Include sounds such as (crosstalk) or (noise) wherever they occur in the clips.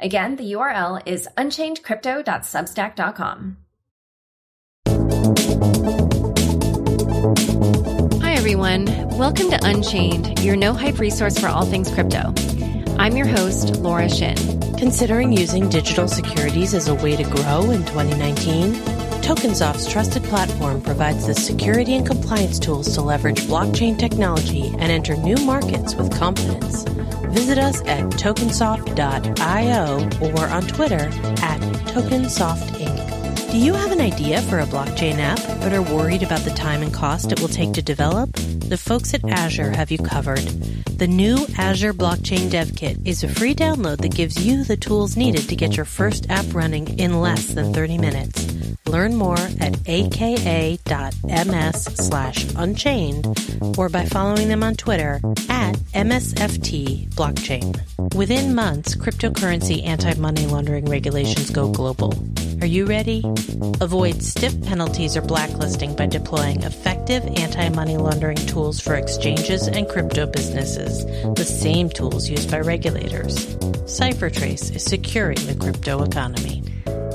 Again, the URL is unchainedcrypto.substack.com. Hi, everyone. Welcome to Unchained, your no hype resource for all things crypto. I'm your host, Laura Shin. Considering using digital securities as a way to grow in 2019? Tokensoft's trusted platform provides the security and compliance tools to leverage blockchain technology and enter new markets with confidence. Visit us at tokensoft.io or on Twitter at tokensoft.inc. Do you have an idea for a blockchain app but are worried about the time and cost it will take to develop? The folks at Azure have you covered. The new Azure Blockchain Dev Kit is a free download that gives you the tools needed to get your first app running in less than 30 minutes. Learn more at aka.ms slash unchained or by following them on Twitter at MSFT Blockchain. Within months, cryptocurrency anti-money laundering regulations go global. Are you ready? Avoid stiff penalties or blacklisting by deploying effective anti-money laundering tools for exchanges and crypto businesses, the same tools used by regulators. CipherTrace is securing the crypto economy.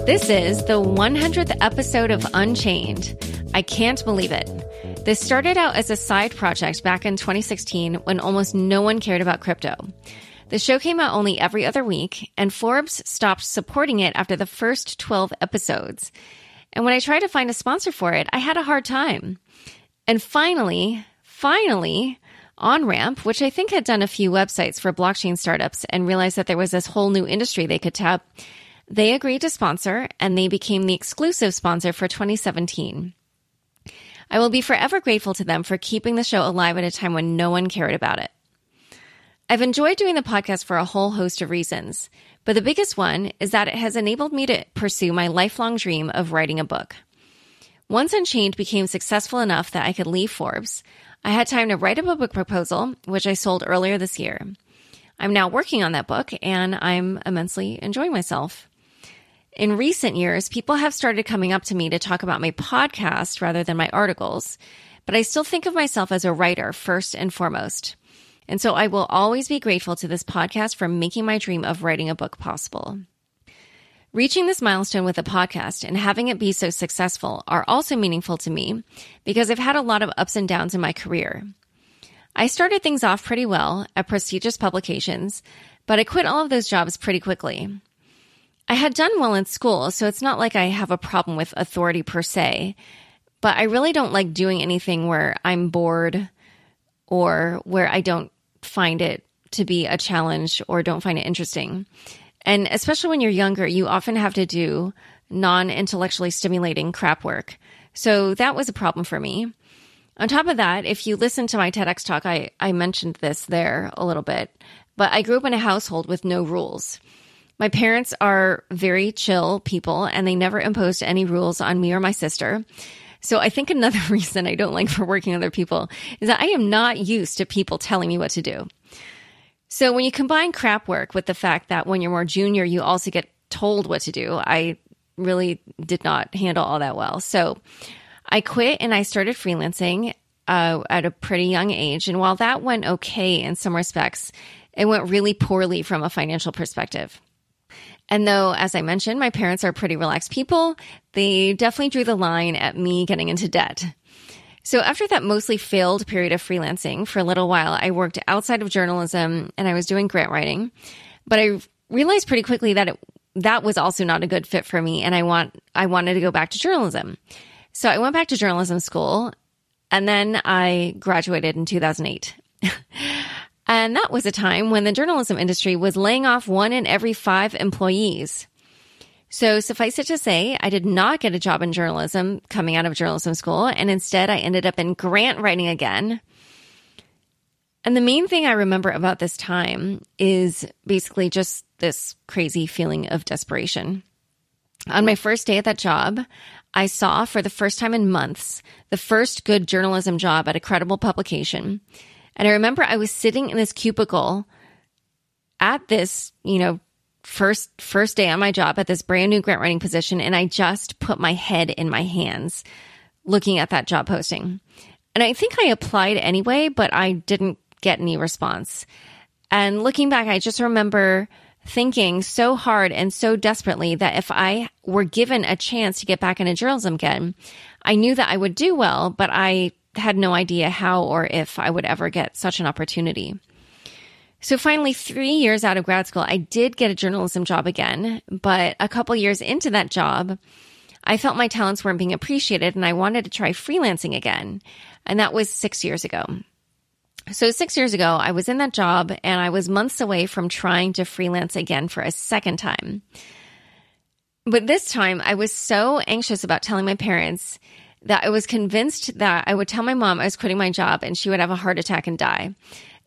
This is the 100th episode of Unchained. I can't believe it. This started out as a side project back in 2016 when almost no one cared about crypto. The show came out only every other week, and Forbes stopped supporting it after the first 12 episodes. And when I tried to find a sponsor for it, I had a hard time. And finally, finally, OnRamp, which I think had done a few websites for blockchain startups and realized that there was this whole new industry they could tap, they agreed to sponsor and they became the exclusive sponsor for 2017. I will be forever grateful to them for keeping the show alive at a time when no one cared about it. I've enjoyed doing the podcast for a whole host of reasons, but the biggest one is that it has enabled me to pursue my lifelong dream of writing a book. Once Unchained became successful enough that I could leave Forbes, I had time to write up a book proposal, which I sold earlier this year. I'm now working on that book and I'm immensely enjoying myself. In recent years, people have started coming up to me to talk about my podcast rather than my articles, but I still think of myself as a writer first and foremost. And so I will always be grateful to this podcast for making my dream of writing a book possible. Reaching this milestone with a podcast and having it be so successful are also meaningful to me because I've had a lot of ups and downs in my career. I started things off pretty well at prestigious publications, but I quit all of those jobs pretty quickly. I had done well in school, so it's not like I have a problem with authority per se, but I really don't like doing anything where I'm bored or where I don't find it to be a challenge or don't find it interesting. And especially when you're younger, you often have to do non intellectually stimulating crap work. So that was a problem for me. On top of that, if you listen to my TEDx talk, I, I mentioned this there a little bit, but I grew up in a household with no rules. My parents are very chill people and they never imposed any rules on me or my sister. So I think another (laughs) reason I don't like for working other people is that I am not used to people telling me what to do. So when you combine crap work with the fact that when you're more junior, you also get told what to do, I really did not handle all that well. So I quit and I started freelancing uh, at a pretty young age. And while that went okay in some respects, it went really poorly from a financial perspective. And though, as I mentioned, my parents are pretty relaxed people, they definitely drew the line at me getting into debt. So after that mostly failed period of freelancing for a little while, I worked outside of journalism and I was doing grant writing. But I realized pretty quickly that it, that was also not a good fit for me and I want I wanted to go back to journalism. So I went back to journalism school and then I graduated in 2008. (laughs) and that was a time when the journalism industry was laying off one in every 5 employees. So suffice it to say, I did not get a job in journalism coming out of journalism school. And instead I ended up in grant writing again. And the main thing I remember about this time is basically just this crazy feeling of desperation. On my first day at that job, I saw for the first time in months the first good journalism job at a credible publication. And I remember I was sitting in this cubicle at this, you know, first first day on my job at this brand new grant writing position and I just put my head in my hands looking at that job posting. And I think I applied anyway, but I didn't get any response. And looking back, I just remember thinking so hard and so desperately that if I were given a chance to get back into journalism again, I knew that I would do well, but I had no idea how or if I would ever get such an opportunity. So finally, three years out of grad school, I did get a journalism job again. But a couple years into that job, I felt my talents weren't being appreciated and I wanted to try freelancing again. And that was six years ago. So six years ago, I was in that job and I was months away from trying to freelance again for a second time. But this time I was so anxious about telling my parents that I was convinced that I would tell my mom I was quitting my job and she would have a heart attack and die.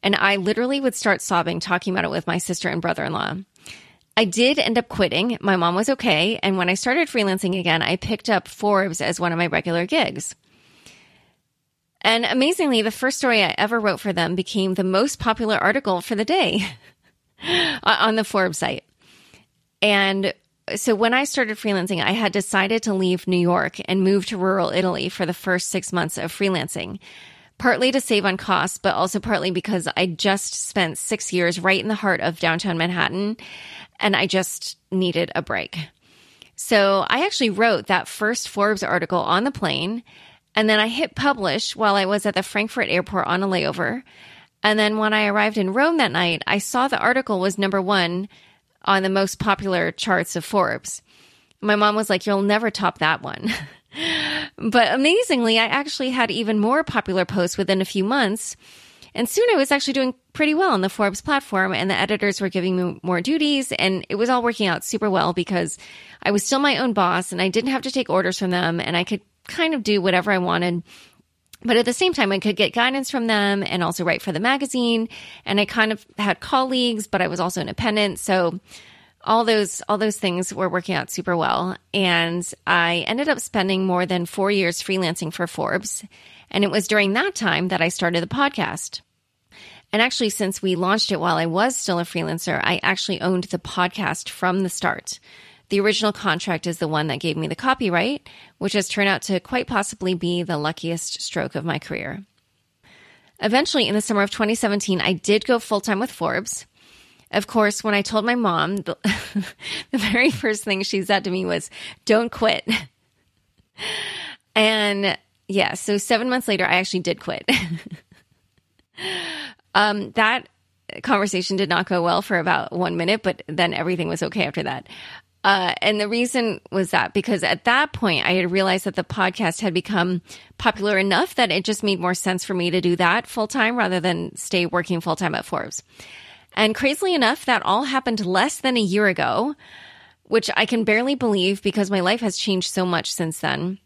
And I literally would start sobbing talking about it with my sister and brother in law. I did end up quitting. My mom was okay. And when I started freelancing again, I picked up Forbes as one of my regular gigs. And amazingly, the first story I ever wrote for them became the most popular article for the day (laughs) on the Forbes site. And so when I started freelancing, I had decided to leave New York and move to rural Italy for the first six months of freelancing partly to save on costs, but also partly because I just spent six years right in the heart of downtown Manhattan and I just needed a break. So I actually wrote that first Forbes article on the plane and then I hit publish while I was at the Frankfurt airport on a layover. And then when I arrived in Rome that night, I saw the article was number one on the most popular charts of Forbes. My mom was like, You'll never top that one. (laughs) But amazingly, I actually had even more popular posts within a few months. And soon I was actually doing pretty well on the Forbes platform, and the editors were giving me more duties, and it was all working out super well because I was still my own boss and I didn't have to take orders from them, and I could kind of do whatever I wanted. But at the same time, I could get guidance from them and also write for the magazine. And I kind of had colleagues, but I was also independent. So all those all those things were working out super well and i ended up spending more than four years freelancing for forbes and it was during that time that i started the podcast and actually since we launched it while i was still a freelancer i actually owned the podcast from the start the original contract is the one that gave me the copyright which has turned out to quite possibly be the luckiest stroke of my career eventually in the summer of 2017 i did go full-time with forbes of course, when I told my mom, the, (laughs) the very first thing she said to me was, Don't quit. And yeah, so seven months later, I actually did quit. (laughs) um, that conversation did not go well for about one minute, but then everything was okay after that. Uh, and the reason was that because at that point I had realized that the podcast had become popular enough that it just made more sense for me to do that full time rather than stay working full time at Forbes. And crazily enough, that all happened less than a year ago, which I can barely believe because my life has changed so much since then.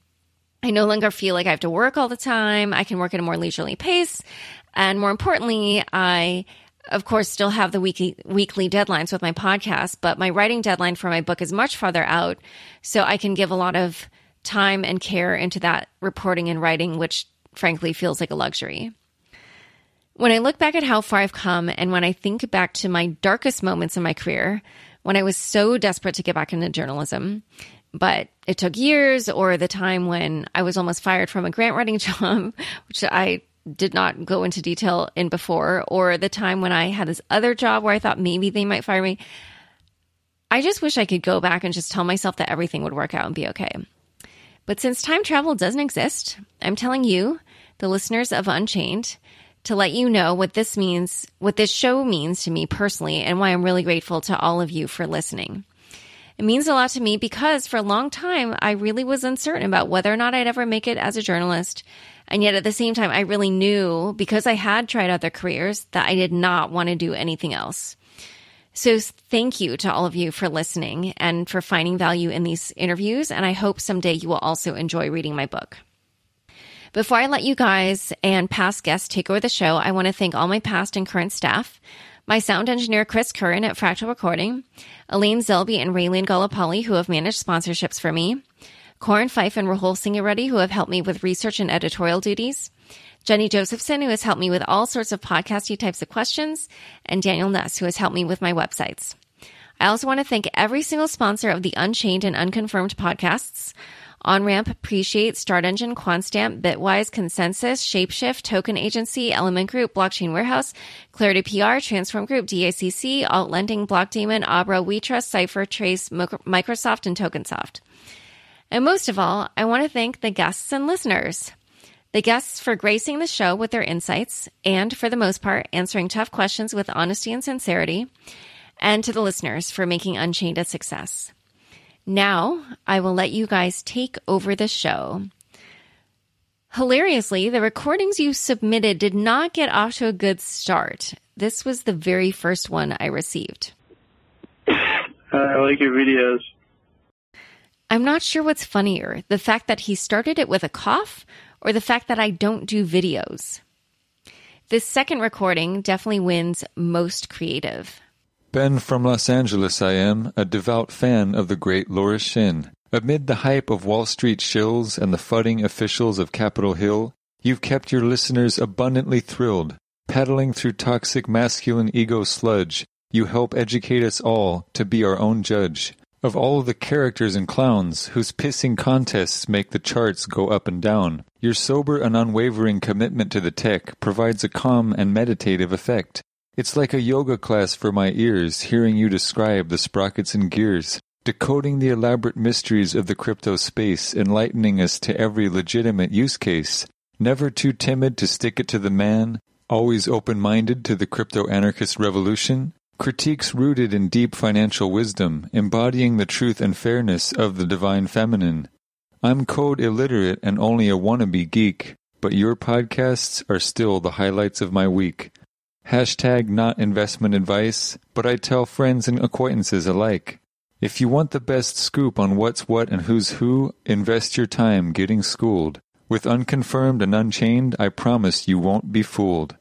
I no longer feel like I have to work all the time. I can work at a more leisurely pace. And more importantly, I, of course, still have the weekly, weekly deadlines with my podcast, but my writing deadline for my book is much farther out. So I can give a lot of time and care into that reporting and writing, which frankly feels like a luxury. When I look back at how far I've come and when I think back to my darkest moments in my career, when I was so desperate to get back into journalism, but it took years, or the time when I was almost fired from a grant writing (laughs) job, which I did not go into detail in before, or the time when I had this other job where I thought maybe they might fire me. I just wish I could go back and just tell myself that everything would work out and be okay. But since time travel doesn't exist, I'm telling you, the listeners of Unchained, to let you know what this means, what this show means to me personally, and why I'm really grateful to all of you for listening. It means a lot to me because for a long time, I really was uncertain about whether or not I'd ever make it as a journalist. And yet at the same time, I really knew because I had tried other careers that I did not want to do anything else. So thank you to all of you for listening and for finding value in these interviews. And I hope someday you will also enjoy reading my book. Before I let you guys and past guests take over the show, I want to thank all my past and current staff, my sound engineer Chris Curran at Fractal Recording, Elaine Zilby and Raylene Golopoli who have managed sponsorships for me, Corin Faife and Rahul Singareddy who have helped me with research and editorial duties, Jenny Josephson who has helped me with all sorts of podcasty types of questions, and Daniel Ness, who has helped me with my websites. I also want to thank every single sponsor of the Unchained and Unconfirmed podcasts. OnRamp, Appreciate, Start Engine, Quantstamp, Bitwise, Consensus, Shapeshift, Token Agency, Element Group, Blockchain Warehouse, Clarity PR, Transform Group, DACC, Alt Lending, Blockdaemon, Abra, WeTrust, CipherTrace, Microsoft, and Tokensoft. And most of all, I want to thank the guests and listeners. The guests for gracing the show with their insights and, for the most part, answering tough questions with honesty and sincerity, and to the listeners for making Unchained a success. Now, I will let you guys take over the show. Hilariously, the recordings you submitted did not get off to a good start. This was the very first one I received. (laughs) I like your videos. I'm not sure what's funnier the fact that he started it with a cough or the fact that I don't do videos. This second recording definitely wins most creative. Ben from Los Angeles I am, a devout fan of the great Laura Shin. Amid the hype of Wall Street shills and the fudding officials of Capitol Hill, you've kept your listeners abundantly thrilled. Paddling through toxic masculine ego sludge, you help educate us all to be our own judge. Of all the characters and clowns whose pissing contests make the charts go up and down, your sober and unwavering commitment to the tech provides a calm and meditative effect. It's like a yoga class for my ears, hearing you describe the sprockets and gears, decoding the elaborate mysteries of the crypto space, enlightening us to every legitimate use case. Never too timid to stick it to the man, always open minded to the crypto anarchist revolution. Critiques rooted in deep financial wisdom, embodying the truth and fairness of the divine feminine. I'm code illiterate and only a wannabe geek, but your podcasts are still the highlights of my week. Hashtag not investment advice, but I tell friends and acquaintances alike. If you want the best scoop on what's what and who's who, invest your time getting schooled. With Unconfirmed and Unchained, I promise you won't be fooled.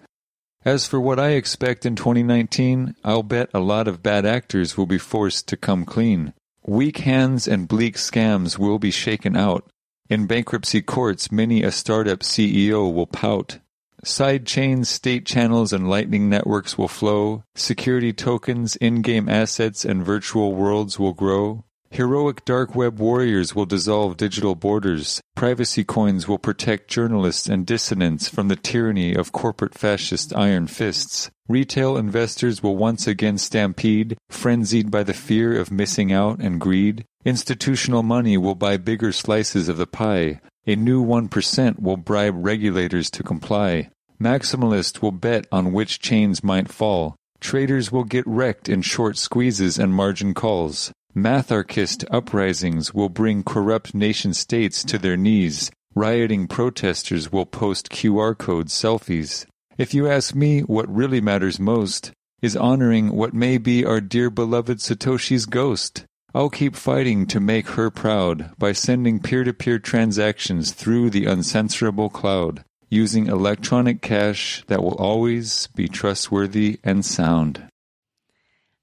As for what I expect in 2019, I'll bet a lot of bad actors will be forced to come clean. Weak hands and bleak scams will be shaken out. In bankruptcy courts, many a startup CEO will pout. Side chains, state channels, and lightning networks will flow. Security tokens, in-game assets, and virtual worlds will grow. Heroic dark web warriors will dissolve digital borders. Privacy coins will protect journalists and dissidents from the tyranny of corporate fascist iron fists. Retail investors will once again stampede, frenzied by the fear of missing out and greed. Institutional money will buy bigger slices of the pie. A new 1% will bribe regulators to comply. Maximalists will bet on which chains might fall. Traders will get wrecked in short squeezes and margin calls. Matharchist uprisings will bring corrupt nation states to their knees. Rioting protesters will post QR code selfies. If you ask me what really matters most, is honoring what may be our dear beloved Satoshi's ghost. I'll keep fighting to make her proud by sending peer to peer transactions through the uncensorable cloud, using electronic cash that will always be trustworthy and sound.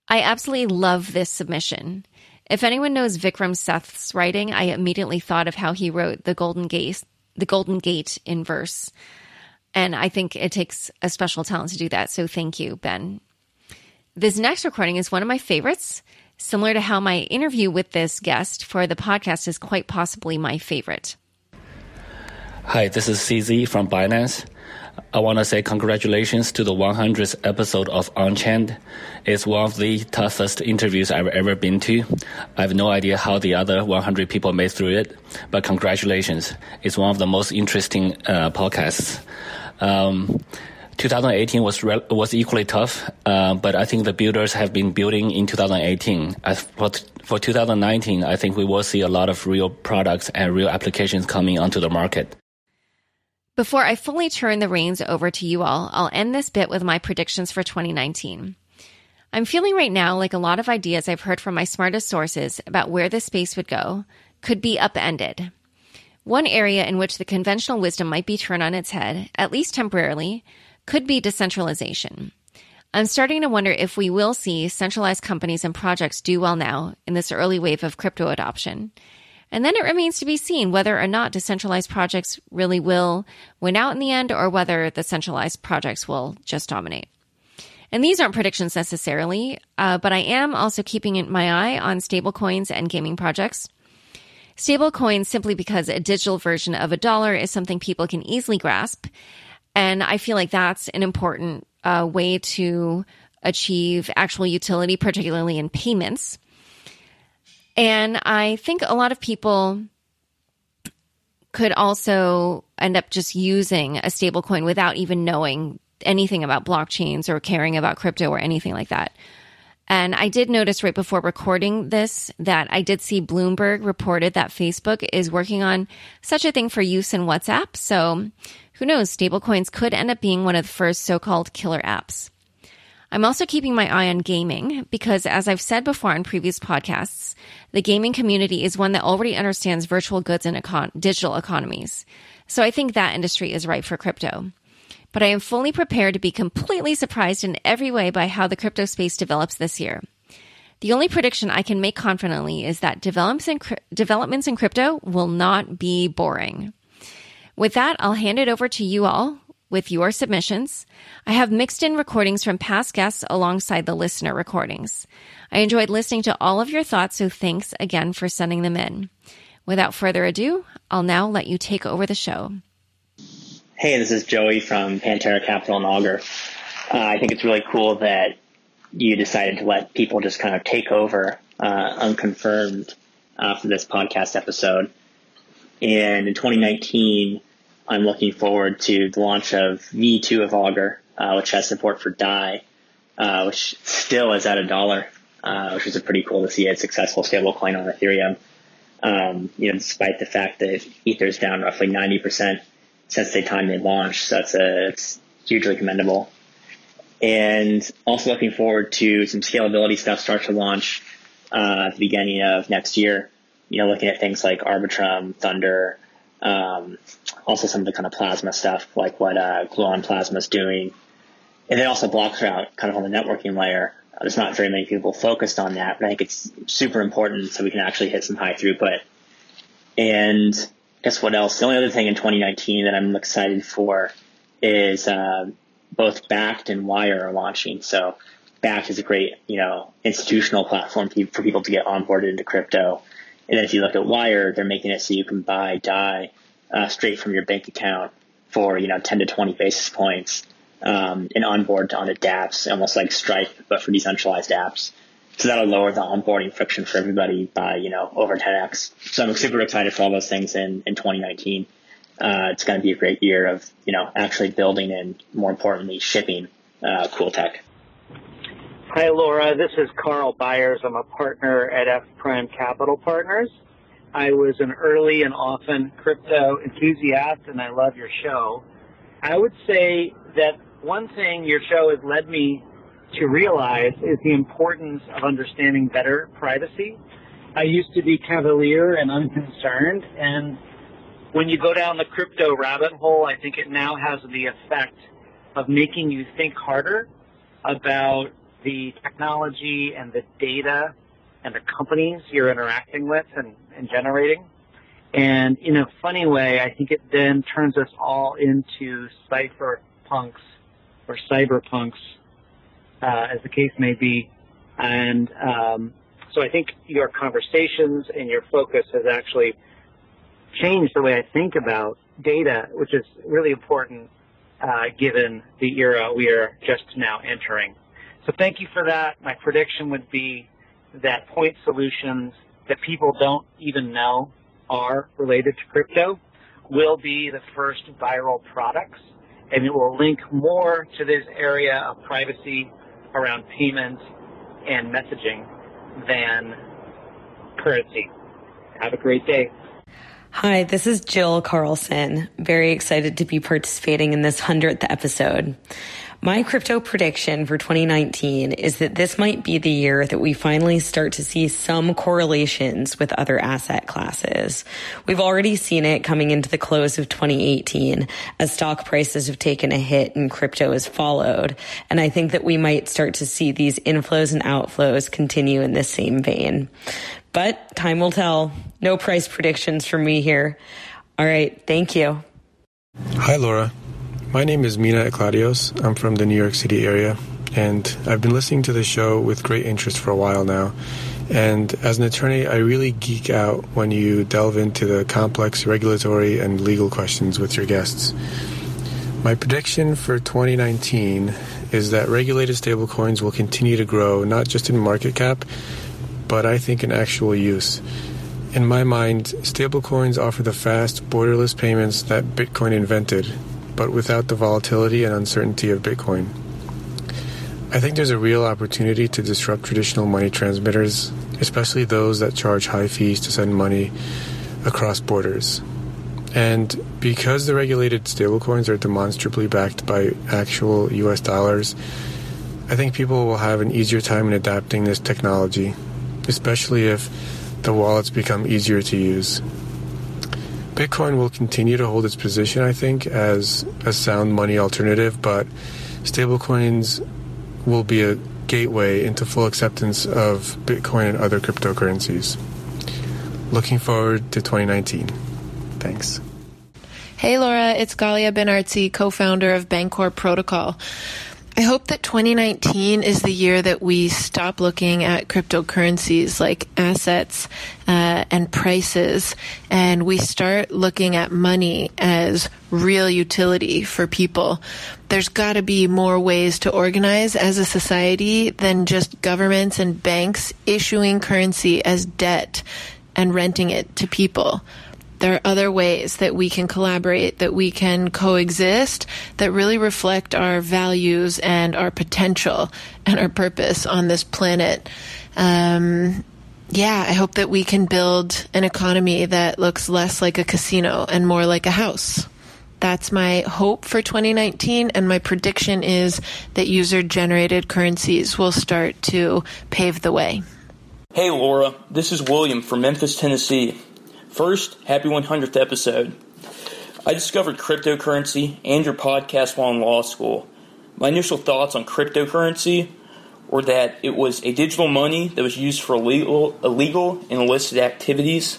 I absolutely love this submission. If anyone knows Vikram Seth's writing, I immediately thought of how he wrote the Golden Gate, the Golden Gate in verse. And I think it takes a special talent to do that. So thank you, Ben. This next recording is one of my favorites similar to how my interview with this guest for the podcast is quite possibly my favorite. Hi, this is CZ from Binance. I want to say congratulations to the 100th episode of Unchained. It's one of the toughest interviews I've ever been to. I have no idea how the other 100 people made through it, but congratulations. It's one of the most interesting uh, podcasts. Um, 2018 was was equally tough, uh, but I think the builders have been building in 2018. As for, for 2019, I think we will see a lot of real products and real applications coming onto the market. Before I fully turn the reins over to you all, I'll end this bit with my predictions for 2019. I'm feeling right now like a lot of ideas I've heard from my smartest sources about where this space would go could be upended. One area in which the conventional wisdom might be turned on its head, at least temporarily, could be decentralization. I'm starting to wonder if we will see centralized companies and projects do well now in this early wave of crypto adoption. And then it remains to be seen whether or not decentralized projects really will win out in the end or whether the centralized projects will just dominate. And these aren't predictions necessarily, uh, but I am also keeping my eye on stablecoins and gaming projects. Stablecoins simply because a digital version of a dollar is something people can easily grasp. And I feel like that's an important uh, way to achieve actual utility, particularly in payments. And I think a lot of people could also end up just using a stablecoin without even knowing anything about blockchains or caring about crypto or anything like that. And I did notice right before recording this that I did see Bloomberg reported that Facebook is working on such a thing for use in WhatsApp. So who knows? Stablecoins could end up being one of the first so called killer apps. I'm also keeping my eye on gaming because, as I've said before on previous podcasts, the gaming community is one that already understands virtual goods and econ- digital economies. So I think that industry is ripe for crypto but I am fully prepared to be completely surprised in every way by how the crypto space develops this year. The only prediction I can make confidently is that in, developments in crypto will not be boring. With that, I'll hand it over to you all with your submissions. I have mixed in recordings from past guests alongside the listener recordings. I enjoyed listening to all of your thoughts, so thanks again for sending them in. Without further ado, I'll now let you take over the show. Hey, this is Joey from Pantera Capital and Augur. Uh, I think it's really cool that you decided to let people just kind of take over uh, unconfirmed uh, for this podcast episode. And in 2019, I'm looking forward to the launch of V2 of Augur, uh, which has support for DAI, uh, which still is at a dollar, uh, which is pretty cool to see a successful stablecoin on Ethereum. Um, you know, despite the fact that Ether is down roughly 90% since the time they launched. So that's a, it's hugely commendable. And also looking forward to some scalability stuff start to launch uh, at the beginning of next year. You know, looking at things like Arbitrum, Thunder, um, also some of the kind of plasma stuff, like what uh, Gluon Plasma is doing. And then also Bloxroute, kind of on the networking layer. Uh, there's not very many people focused on that, but I think it's super important so we can actually hit some high throughput. And guess what else? The only other thing in 2019 that I'm excited for is uh, both Bakkt and Wyre are launching. So Bakkt is a great, you know, institutional platform for people to get onboarded into crypto. And then if you look at Wyre, they're making it so you can buy DAI uh, straight from your bank account for, you know, 10 to 20 basis points um, and onboard onto dApps, almost like Stripe, but for decentralized apps. So that'll lower the onboarding friction for everybody by, you know, over 10x. So I'm super excited for all those things in, in 2019. Uh, it's going to be a great year of, you know, actually building and more importantly, shipping, uh, cool tech. Hi, Laura. This is Carl Byers. I'm a partner at F Prime Capital Partners. I was an early and often crypto enthusiast and I love your show. I would say that one thing your show has led me to realize is the importance of understanding better privacy. I used to be cavalier and unconcerned, and when you go down the crypto rabbit hole, I think it now has the effect of making you think harder about the technology and the data and the companies you're interacting with and, and generating. And in a funny way, I think it then turns us all into cypherpunks or cyberpunks uh, as the case may be. And um, so I think your conversations and your focus has actually changed the way I think about data, which is really important uh, given the era we are just now entering. So thank you for that. My prediction would be that point solutions that people don't even know are related to crypto will be the first viral products and it will link more to this area of privacy around payments and messaging than currency. Have a great day. Hi, this is Jill Carlson. Very excited to be participating in this 100th episode. My crypto prediction for 2019 is that this might be the year that we finally start to see some correlations with other asset classes. We've already seen it coming into the close of 2018 as stock prices have taken a hit and crypto has followed. And I think that we might start to see these inflows and outflows continue in the same vein. But time will tell. No price predictions from me here. All right. Thank you. Hi, Laura. My name is Mina Claudios. I'm from the New York City area, and I've been listening to the show with great interest for a while now. And as an attorney, I really geek out when you delve into the complex regulatory and legal questions with your guests. My prediction for 2019 is that regulated stablecoins will continue to grow, not just in market cap, but I think in actual use. In my mind, stablecoins offer the fast, borderless payments that Bitcoin invented, but without the volatility and uncertainty of Bitcoin. I think there's a real opportunity to disrupt traditional money transmitters, especially those that charge high fees to send money across borders. And because the regulated stablecoins are demonstrably backed by actual US dollars, I think people will have an easier time in adapting this technology, especially if the wallets become easier to use. Bitcoin will continue to hold its position, I think, as a sound money alternative, but stablecoins will be a gateway into full acceptance of Bitcoin and other cryptocurrencies. Looking forward to 2019. Thanks. Hey Laura, it's Galia Benartzi, co-founder of Bancor Protocol. I hope that 2019 is the year that we stop looking at cryptocurrencies like assets uh, and prices, and we start looking at money as real utility for people. There's got to be more ways to organize as a society than just governments and banks issuing currency as debt and renting it to people there are other ways that we can collaborate, that we can coexist, that really reflect our values and our potential and our purpose on this planet. Um, yeah, I hope that we can build an economy that looks less like a casino and more like a house. That's my hope for 2019, and my prediction is that user generated currencies will start to pave the way. Hey, Laura, this is William from Memphis, Tennessee. First, happy 100th episode. I discovered cryptocurrency and your podcast while in law school. My initial thoughts on cryptocurrency were that it was a digital money that was used for illegal, illegal and illicit activities.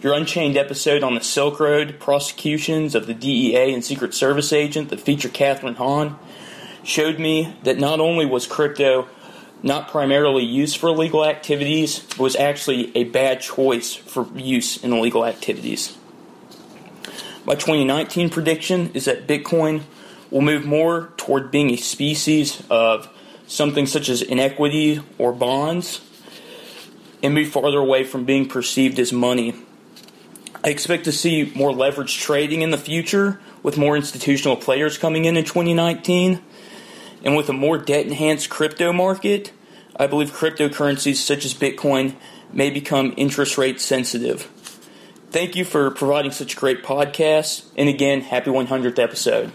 Your Unchained episode on the Silk Road prosecutions of the DEA and Secret Service agent that featured Kathryn Haun showed me that not only was crypto not primarily used for illegal activities, but was actually a bad choice for use in illegal activities. My 2019 prediction is that Bitcoin will move more toward being a species of something such as inequity or bonds and move farther away from being perceived as money. I expect to see more leveraged trading in the future with more institutional players coming in in 2019 and with a more debt enhanced crypto market, I believe cryptocurrencies such as Bitcoin may become interest rate sensitive. Thank you for providing such a great podcasts. And again, happy 100th episode.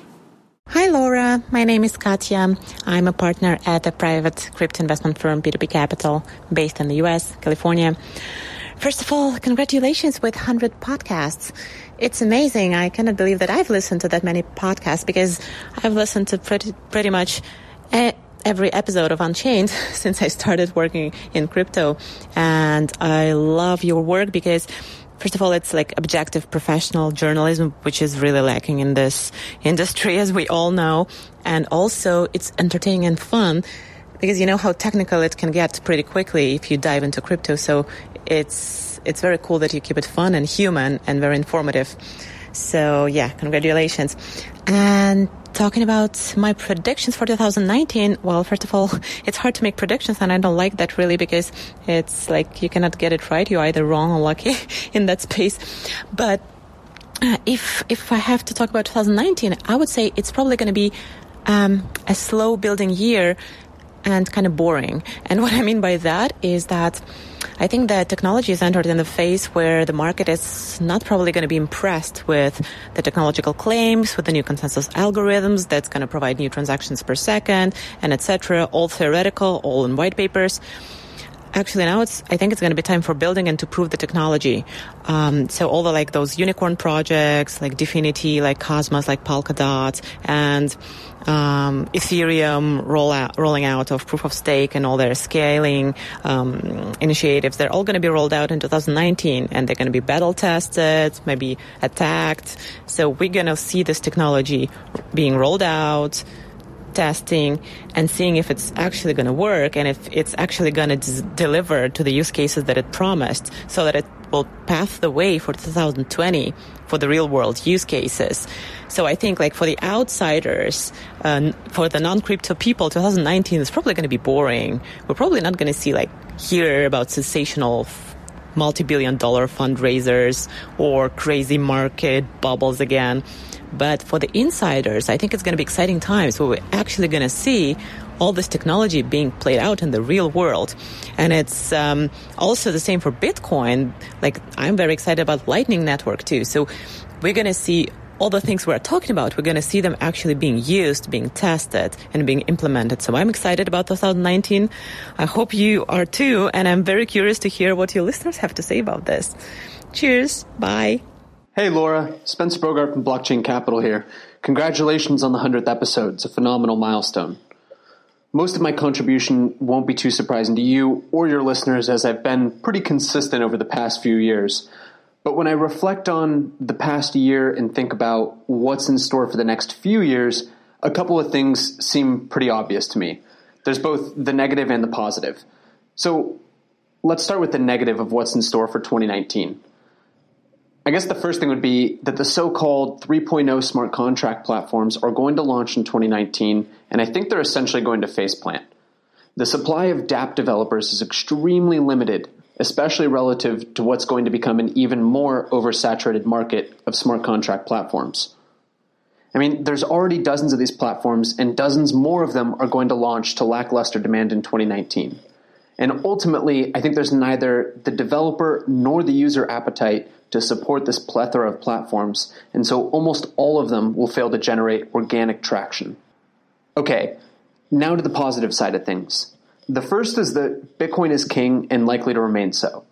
Hi, Laura. My name is Katya. I'm a partner at a private crypto investment firm, B2B Capital, based in the US, California. First of all, congratulations with 100 podcasts. It's amazing. I cannot believe that I've listened to that many podcasts because I've listened to pretty, pretty much every episode of Unchained (laughs) since I started working in crypto. And I love your work because First of all, it's like objective professional journalism, which is really lacking in this industry, as we all know. And also, it's entertaining and fun because you know how technical it can get pretty quickly if you dive into crypto. So it's, it's very cool that you keep it fun and human and very informative. So yeah, congratulations. And talking about my predictions for 2019, well, first of all, (laughs) it's hard to make predictions and I don't like that really because it's like you cannot get it right. You're either wrong or lucky (laughs) in that space. But uh, if, if I have to talk about 2019, I would say it's probably going to be um, a slow building year and kind of boring. And what I mean by that is that I think that technology has entered in the phase where the market is not probably going to be impressed with the technological claims, with the new consensus algorithms that's going to provide new transactions per second, and etc. All theoretical, all in white papers actually now it's i think it's going to be time for building and to prove the technology. Um, so all the like those unicorn projects like DFINITY, like cosmos like polkadot and um, ethereum roll out, rolling out of proof of stake and all their scaling um, initiatives they're all going to be rolled out in 2019 and they're going to be battle tested maybe attacked. So we're going to see this technology being rolled out testing and seeing if it's actually going to work and if it's actually going to deliver to the use cases that it promised so that it will path the way for 2020 for the real world use cases. So I think like for the outsiders, uh, for the non-crypto people, 2019 is probably going to be boring. We're probably not going to see like hear about sensational multi-billion dollar fundraisers or crazy market bubbles again. But for the insiders, I think it's going to be exciting times where we're actually going to see all this technology being played out in the real world. And it's um, also the same for Bitcoin. Like, I'm very excited about Lightning Network too. So we're going to see all the things we're talking about, we're going to see them actually being used, being tested, and being implemented. So I'm excited about 2019. I hope you are too. And I'm very curious to hear what your listeners have to say about this. Cheers. Bye. Hey, Laura. Spencer Bogart from Blockchain Capital here. Congratulations on the 100th episode. It's a phenomenal milestone. Most of my contribution won't be too surprising to you or your listeners as I've been pretty consistent over the past few years. But when I reflect on the past year and think about what's in store for the next few years, a couple of things seem pretty obvious to me. There's both the negative and the positive. So let's start with the negative of what's in store for 2019. I guess the first thing would be that the so-called 3.0 smart contract platforms are going to launch in 2019, and I think they're essentially going to faceplant. The supply of dApp developers is extremely limited, especially relative to what's going to become an even more oversaturated market of smart contract platforms. I mean, there's already dozens of these platforms, and dozens more of them are going to launch to lackluster demand in 2019. And ultimately, I think there's neither the developer nor the user appetite to support this plethora of platforms, and so almost all of them will fail to generate organic traction. Okay, now to the positive side of things. The first is that Bitcoin is king and likely to remain so.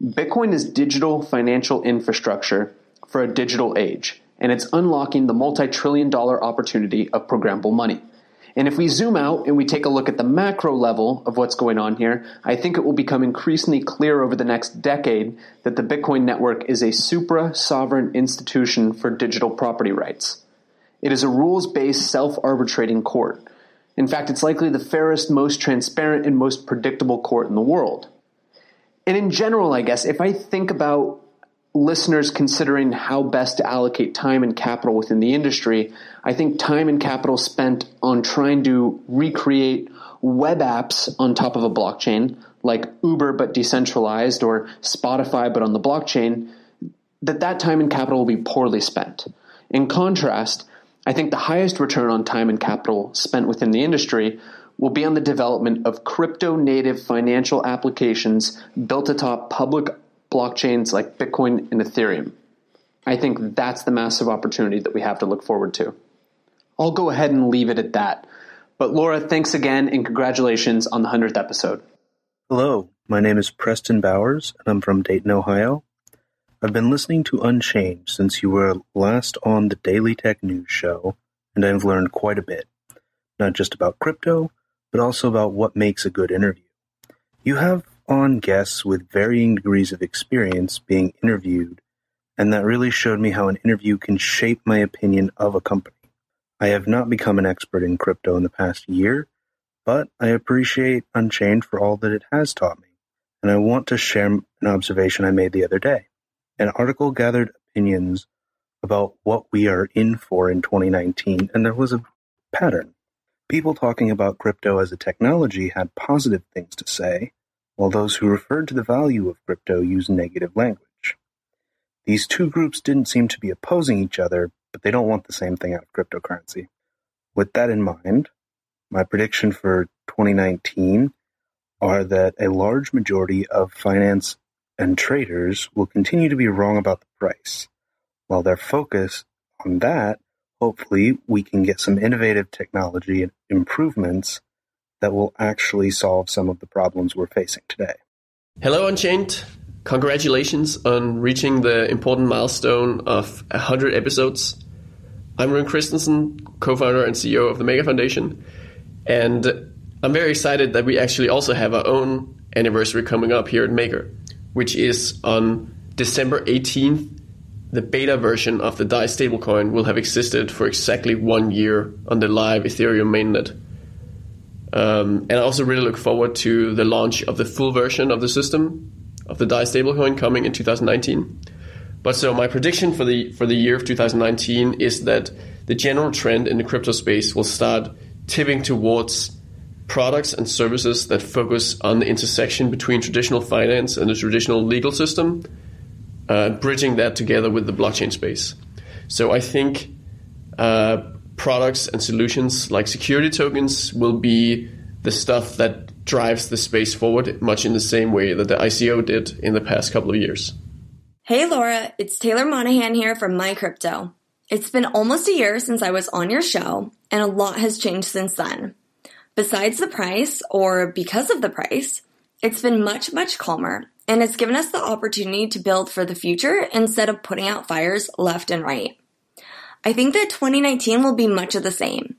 Bitcoin is digital financial infrastructure for a digital age, and it's unlocking the multi trillion dollar opportunity of programmable money. And if we zoom out and we take a look at the macro level of what's going on here, I think it will become increasingly clear over the next decade that the Bitcoin network is a supra sovereign institution for digital property rights. It is a rules based self arbitrating court. In fact, it's likely the fairest, most transparent, and most predictable court in the world. And in general, I guess, if I think about listeners considering how best to allocate time and capital within the industry, I think time and capital spent on trying to recreate web apps on top of a blockchain, like Uber but decentralized or Spotify but on the blockchain, that that time and capital will be poorly spent. In contrast, I think the highest return on time and capital spent within the industry will be on the development of crypto native financial applications built atop public blockchains like Bitcoin and Ethereum. I think that's the massive opportunity that we have to look forward to. I'll go ahead and leave it at that. But Laura, thanks again and congratulations on the 100th episode. Hello, my name is Preston Bowers and I'm from Dayton, Ohio. I've been listening to Unchained since you were last on the Daily Tech News show, and I've learned quite a bit, not just about crypto, but also about what makes a good interview. You have on guests with varying degrees of experience being interviewed, and that really showed me how an interview can shape my opinion of a company. I have not become an expert in crypto in the past year, but I appreciate Unchained for all that it has taught me, and I want to share an observation I made the other day. An article gathered opinions about what we are in for in 2019, and there was a pattern. People talking about crypto as a technology had positive things to say, while those who referred to the value of crypto used negative language. These two groups didn't seem to be opposing each other, but they don't want the same thing out of cryptocurrency. With that in mind, My prediction for 2019 are that a large majority of finance and traders will continue to be wrong about the price. While their focus on that, hopefully we can get some innovative technology improvements that will actually solve some of the problems we're facing today. Hello, Unchained. Congratulations on reaching the important milestone of 100 episodes. I'm Rune Christensen, co founder and CEO of the Maker Foundation, and I'm very excited that we actually also have our own anniversary coming up here at Maker, which is on December 18th. The beta version of the DAI stablecoin will have existed for exactly one year on the live Ethereum mainnet. Um, and I also really look forward to the launch of the full version of the system of the DAI stablecoin coming in 2019. But so my prediction for the for the year of 2019 is that the general trend in the crypto space will start tipping towards products and services that focus on the intersection between traditional finance and the traditional legal system, uh, bridging that together with the blockchain space. So I think uh, products and solutions like security tokens will be the stuff that drives the space forward, much in the same way that the ICO did in the past couple of years. Hey Laura, it's Taylor Monahan here from MyCrypto. It's been almost a year since I was on your show, and a lot has changed since then. Besides the price, or because of the price, it's been much, much calmer, and it's given us the opportunity to build for the future instead of putting out fires left and right. I think that 2019 will be much of the same.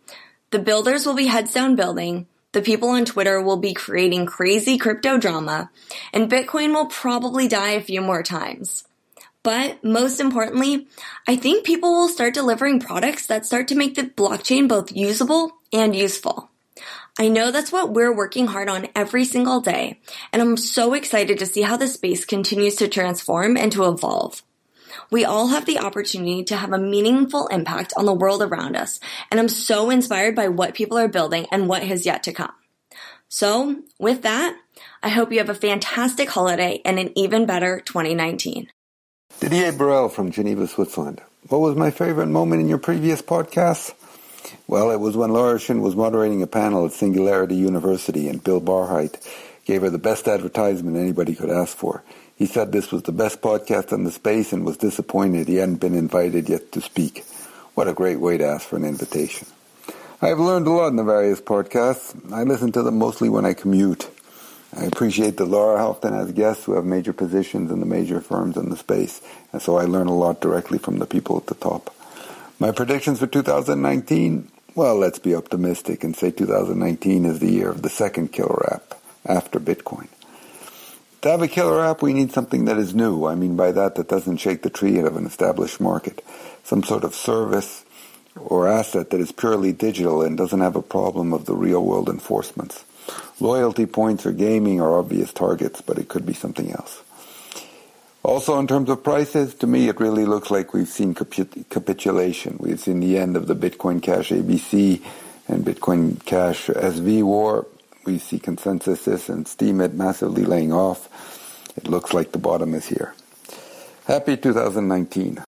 The builders will be heads down building, the people on Twitter will be creating crazy crypto drama, and Bitcoin will probably die a few more times. But most importantly, I think people will start delivering products that start to make the blockchain both usable and useful. I know that's what we're working hard on every single day, and I'm so excited to see how the space continues to transform and to evolve. We all have the opportunity to have a meaningful impact on the world around us, and I'm so inspired by what people are building and what has yet to come. So, with that, I hope you have a fantastic holiday and an even better 2019. Didier Burrell from Geneva, Switzerland. What was my favorite moment in your previous podcast? Well, it was when Laura Shin was moderating a panel at Singularity University and Bill Barhydt gave her the best advertisement anybody could ask for. He said this was the best podcast in the space and was disappointed he hadn't been invited yet to speak. What a great way to ask for an invitation. I've learned a lot in the various podcasts. I listen to them mostly when I commute. I appreciate that Laura often has guests who have major positions in the major firms in the space, and so I learn a lot directly from the people at the top. My predictions for 2019? Well, let's be optimistic and say 2019 is the year of the second killer app after Bitcoin. To have a killer app, we need something that is new. I mean by that, that doesn't shake the tree out of an established market. Some sort of service or asset that is purely digital and doesn't have a problem of the real world enforcements. Loyalty points or gaming are obvious targets, but it could be something else. Also, in terms of prices, to me, it really looks like we've seen capitulation. We've seen the end of the Bitcoin Cash ABC and Bitcoin Cash SV war. We see ConsenSys and Steemit massively laying off. It looks like the bottom is here. Happy 2019.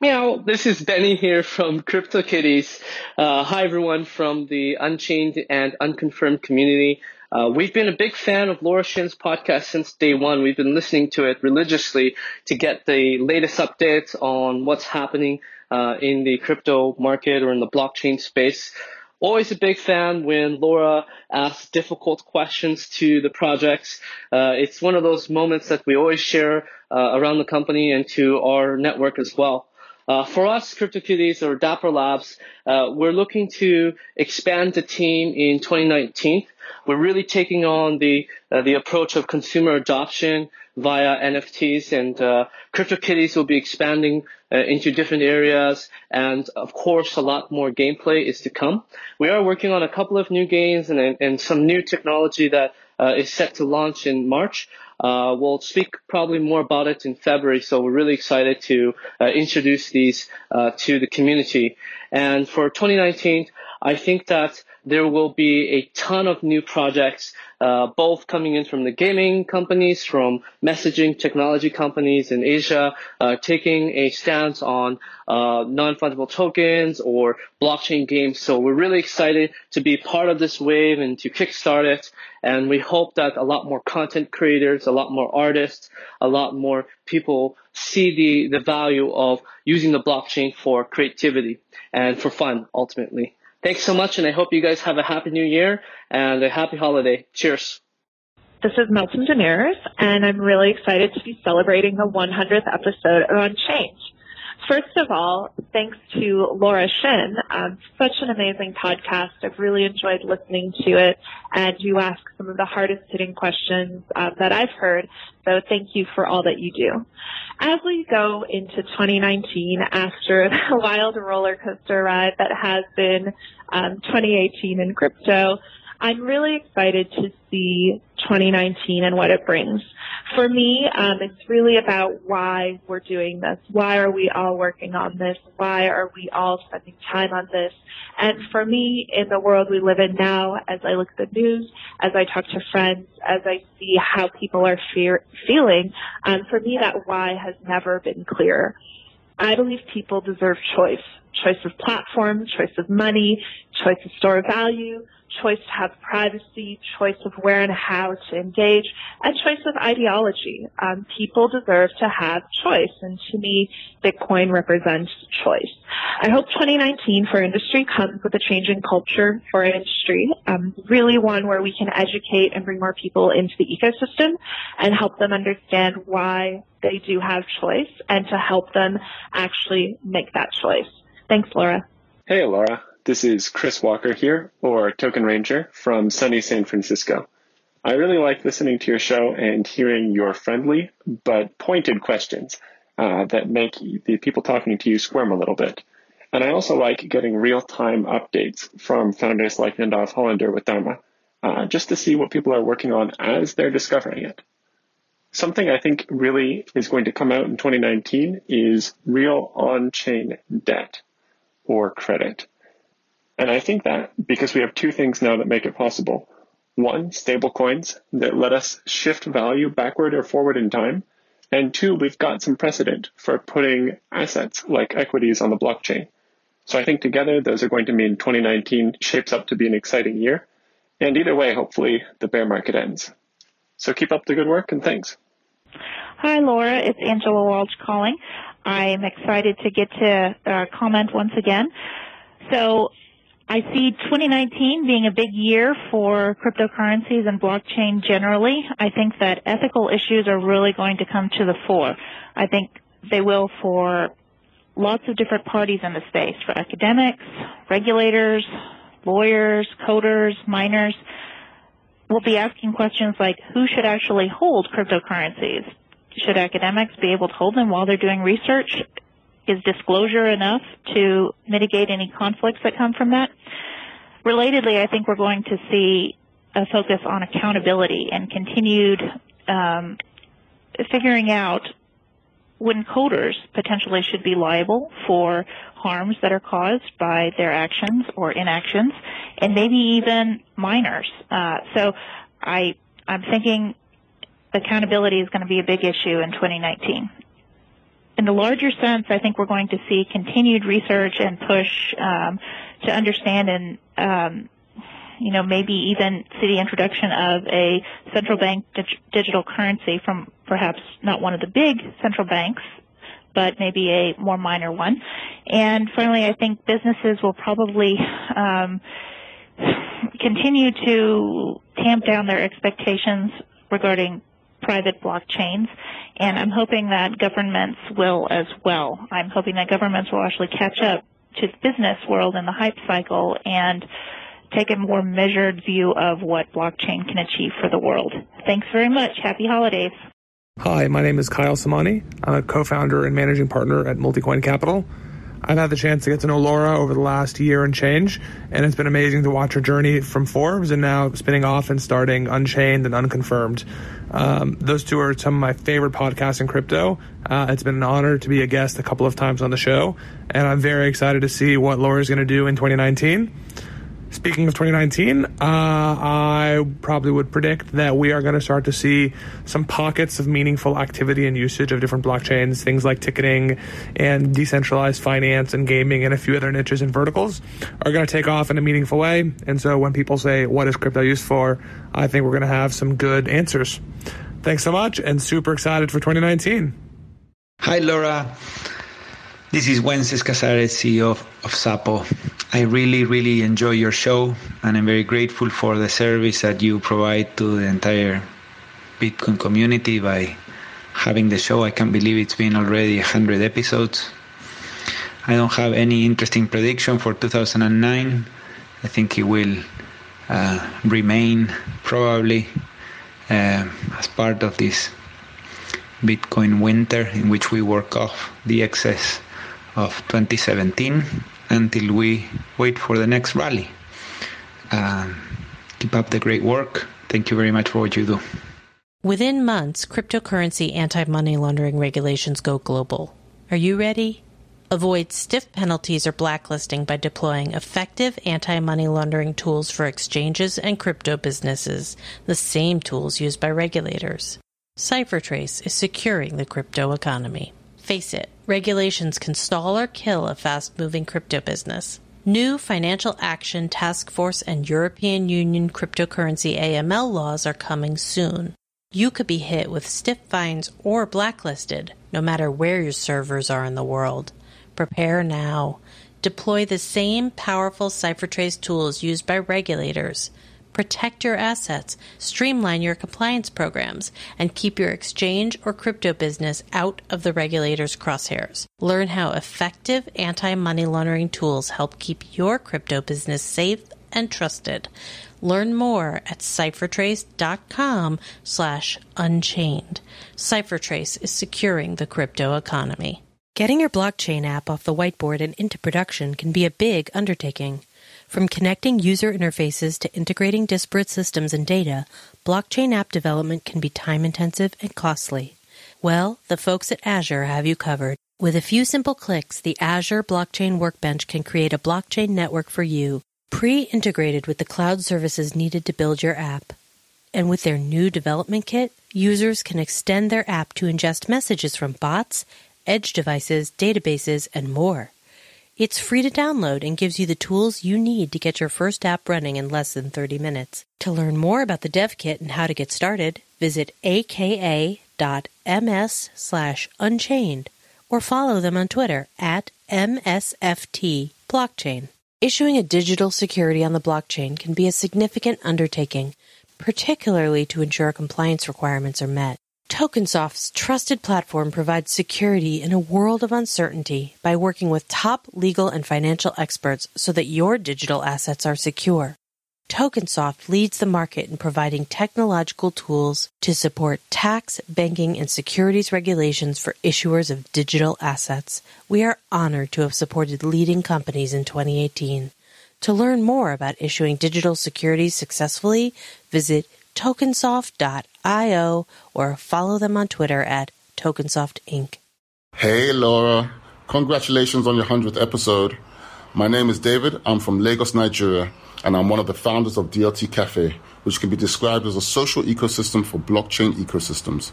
Meow, this is Benny here from CryptoKitties. Uh, hi everyone from the Unchained and Unconfirmed community. Uh, we've been a big fan of Laura Shin's podcast since day one. We've been listening to it religiously to get the latest updates on what's happening uh, in the crypto market or in the blockchain space always a big fan when Laura asks difficult questions to the projects. Uh, it's one of those moments that we always share uh, around the company and to our network as well. Uh, for us, CryptoKitties or Dapper Labs, uh, we're looking to expand the team in 2019. We're really taking on the uh, the approach of consumer adoption via NFTs, and uh, CryptoKitties will be expanding uh, into different areas, and of course, a lot more gameplay is to come. We are working on a couple of new games and and some new technology that uh, is set to launch in March. Uh, we'll speak probably more about it in February, so we're really excited to uh, introduce these uh, to the community. And for 2019, I think that there will be a ton of new projects, uh, both coming in from the gaming companies, from messaging technology companies in Asia, uh, taking a stance on uh, non-fungible tokens or blockchain games. So we're really excited to be part of this wave and to kickstart it. And we hope that a lot more content creators, a lot more artists, a lot more people see the, the value of using the blockchain for creativity and for fun ultimately. Thanks so much, and I hope you guys have a happy new year and a happy holiday. Cheers. This is Meltem Demirors, and I'm really excited to be celebrating the 100th episode of Unchained. First of all, thanks to Laura Shin. Um, such an amazing podcast. I've really enjoyed listening to it, and you ask some of the hardest hitting questions uh, that I've heard. So thank you for all that you do. As we go into 2019, after (laughs) the wild roller coaster ride that has been um, 2018 in crypto, I'm really excited to see 2019 and what it brings. For me, um, it's really about why we're doing this. Why are we all working on this? Why are we all spending time on this? And for me, in the world we live in now, as I look at the news, as I talk to friends, as I see how people are fear- feeling, um, for me that why has never been clearer. I believe people deserve choice. Choice of platform, choice of money, choice of store of value, choice to have privacy, choice of where and how to engage, and choice of ideology. Um, people deserve to have choice, and to me, Bitcoin represents choice. I hope 2019 for industry comes with a change in culture for industry, um, really one where we can educate and bring more people into the ecosystem and help them understand why they do have choice and to help them actually make that choice. Thanks, Laura. Hey, Laura. This is Chris Walker here, or Token Ranger, from sunny San Francisco. I really like listening to your show and hearing your friendly but pointed questions uh, that make the people talking to you squirm a little bit. And I also like getting real time updates from founders like Nadav Hollander with Dharma, uh, just to see what people are working on as they're discovering it. Something I think really is going to come out in 2019 is real on chain debt or credit. And I think that because we have two things now that make it possible. One, stable coins that let us shift value backward or forward in time. And two, we've got some precedent for putting assets like equities on the blockchain. So I think together those are going to mean 2019 shapes up to be an exciting year. And either way, hopefully the bear market ends. So keep up the good work and thanks. Hi, Laura. It's Angela Walch calling. I'm excited to get to uh, comment once again. So I see 2019 being a big year for cryptocurrencies and blockchain generally. I think that ethical issues are really going to come to the fore. I think they will for lots of different parties in the space, for academics, regulators, lawyers, coders, miners. We'll be asking questions like who should actually hold cryptocurrencies? Should academics be able to hold them while they're doing research? Is disclosure enough to mitigate any conflicts that come from that? Relatedly, I think we're going to see a focus on accountability and continued um, figuring out when coders potentially should be liable for harms that are caused by their actions or inactions, and maybe even minors. Uh, so I, I'm thinking accountability is going to be a big issue in 2019 in the larger sense, I think we're going to see continued research and push um, to understand and um, you know maybe even see the introduction of a central bank dig- digital currency from perhaps not one of the big central banks, but maybe a more minor one. And finally, I think businesses will probably um, continue to tamp down their expectations regarding private blockchains, and I'm hoping that governments will as well. I'm hoping that governments will actually catch up to the business world in the hype cycle and take a more measured view of what blockchain can achieve for the world. Thanks very much. Happy holidays. Hi, my name is Kyle Samani. I'm a co-founder and managing partner at Multicoin Capital. I've had the chance to get to know Laura over the last year and change, and it's been amazing to watch her journey from Forbes and now spinning off and starting Unchained and Unconfirmed. Um, those two are some of my favorite podcasts in crypto. Uh, it's been an honor to be a guest a couple of times on the show, and I'm very excited to see what Laura's going to do in 2019. Speaking of 2019, uh, I probably would predict that we are going to start to see some pockets of meaningful activity and usage of different blockchains, things like ticketing and decentralized finance and gaming and a few other niches and verticals are going to take off in a meaningful way. And so when people say, what is crypto used for? I think we're going to have some good answers. Thanks so much and super excited for 2019. Hi, Laura. This is Wences Casares, CEO of, of Xapo. I really, really enjoy your show, and I'm very grateful for the service that you provide to the entire Bitcoin community by having the show. I can't believe it's been already 100 episodes. I don't have any interesting prediction for 2009. I think it will uh, remain probably uh, as part of this Bitcoin winter in which we work off the excess of 2017 until we wait for the next rally. Um, keep up the great work. Thank you very much for what you do. Within months, cryptocurrency anti money laundering regulations go global. Are you ready? Avoid stiff penalties or blacklisting by deploying effective anti money laundering tools for exchanges and crypto businesses, the same tools used by regulators. CipherTrace is securing the crypto economy. Face it, regulations can stall or kill a fast moving crypto business. New Financial Action Task Force and European Union cryptocurrency AML laws are coming soon. You could be hit with stiff fines or blacklisted, no matter where your servers are in the world. Prepare now. Deploy the same powerful CipherTrace tools used by regulators protect your assets, streamline your compliance programs, and keep your exchange or crypto business out of the regulators' crosshairs. Learn how effective anti-money laundering tools help keep your crypto business safe and trusted. Learn more at ciphertrace.com slash unchained. CipherTrace is securing the crypto economy. Getting your blockchain app off the whiteboard and into production can be a big undertaking. From connecting user interfaces to integrating disparate systems and data, blockchain app development can be time intensive and costly. Well, the folks at Azure have you covered. With a few simple clicks, the Azure Blockchain Workbench can create a blockchain network for you, pre integrated with the cloud services needed to build your app. And with their new development kit, users can extend their app to ingest messages from bots, edge devices, databases, and more. It's free to download and gives you the tools you need to get your first app running in less than 30 minutes. To learn more about the dev kit and how to get started, visit aka.ms slash unchained or follow them on Twitter at MSFT blockchain. Issuing a digital security on the blockchain can be a significant undertaking, particularly to ensure compliance requirements are met. Tokensoft's trusted platform provides security in a world of uncertainty by working with top legal and financial experts so that your digital assets are secure. Tokensoft leads the market in providing technological tools to support tax, banking, and securities regulations for issuers of digital assets. We are honored to have supported leading companies in 2018. To learn more about issuing digital securities successfully, visit tokensoft.io or follow them on Twitter at Tokensoft Inc. Hey, Laura. Congratulations on your 100th episode. My name is David. I'm from Lagos, Nigeria, and I'm one of the founders of DLT Cafe, which can be described as a social ecosystem for blockchain ecosystems.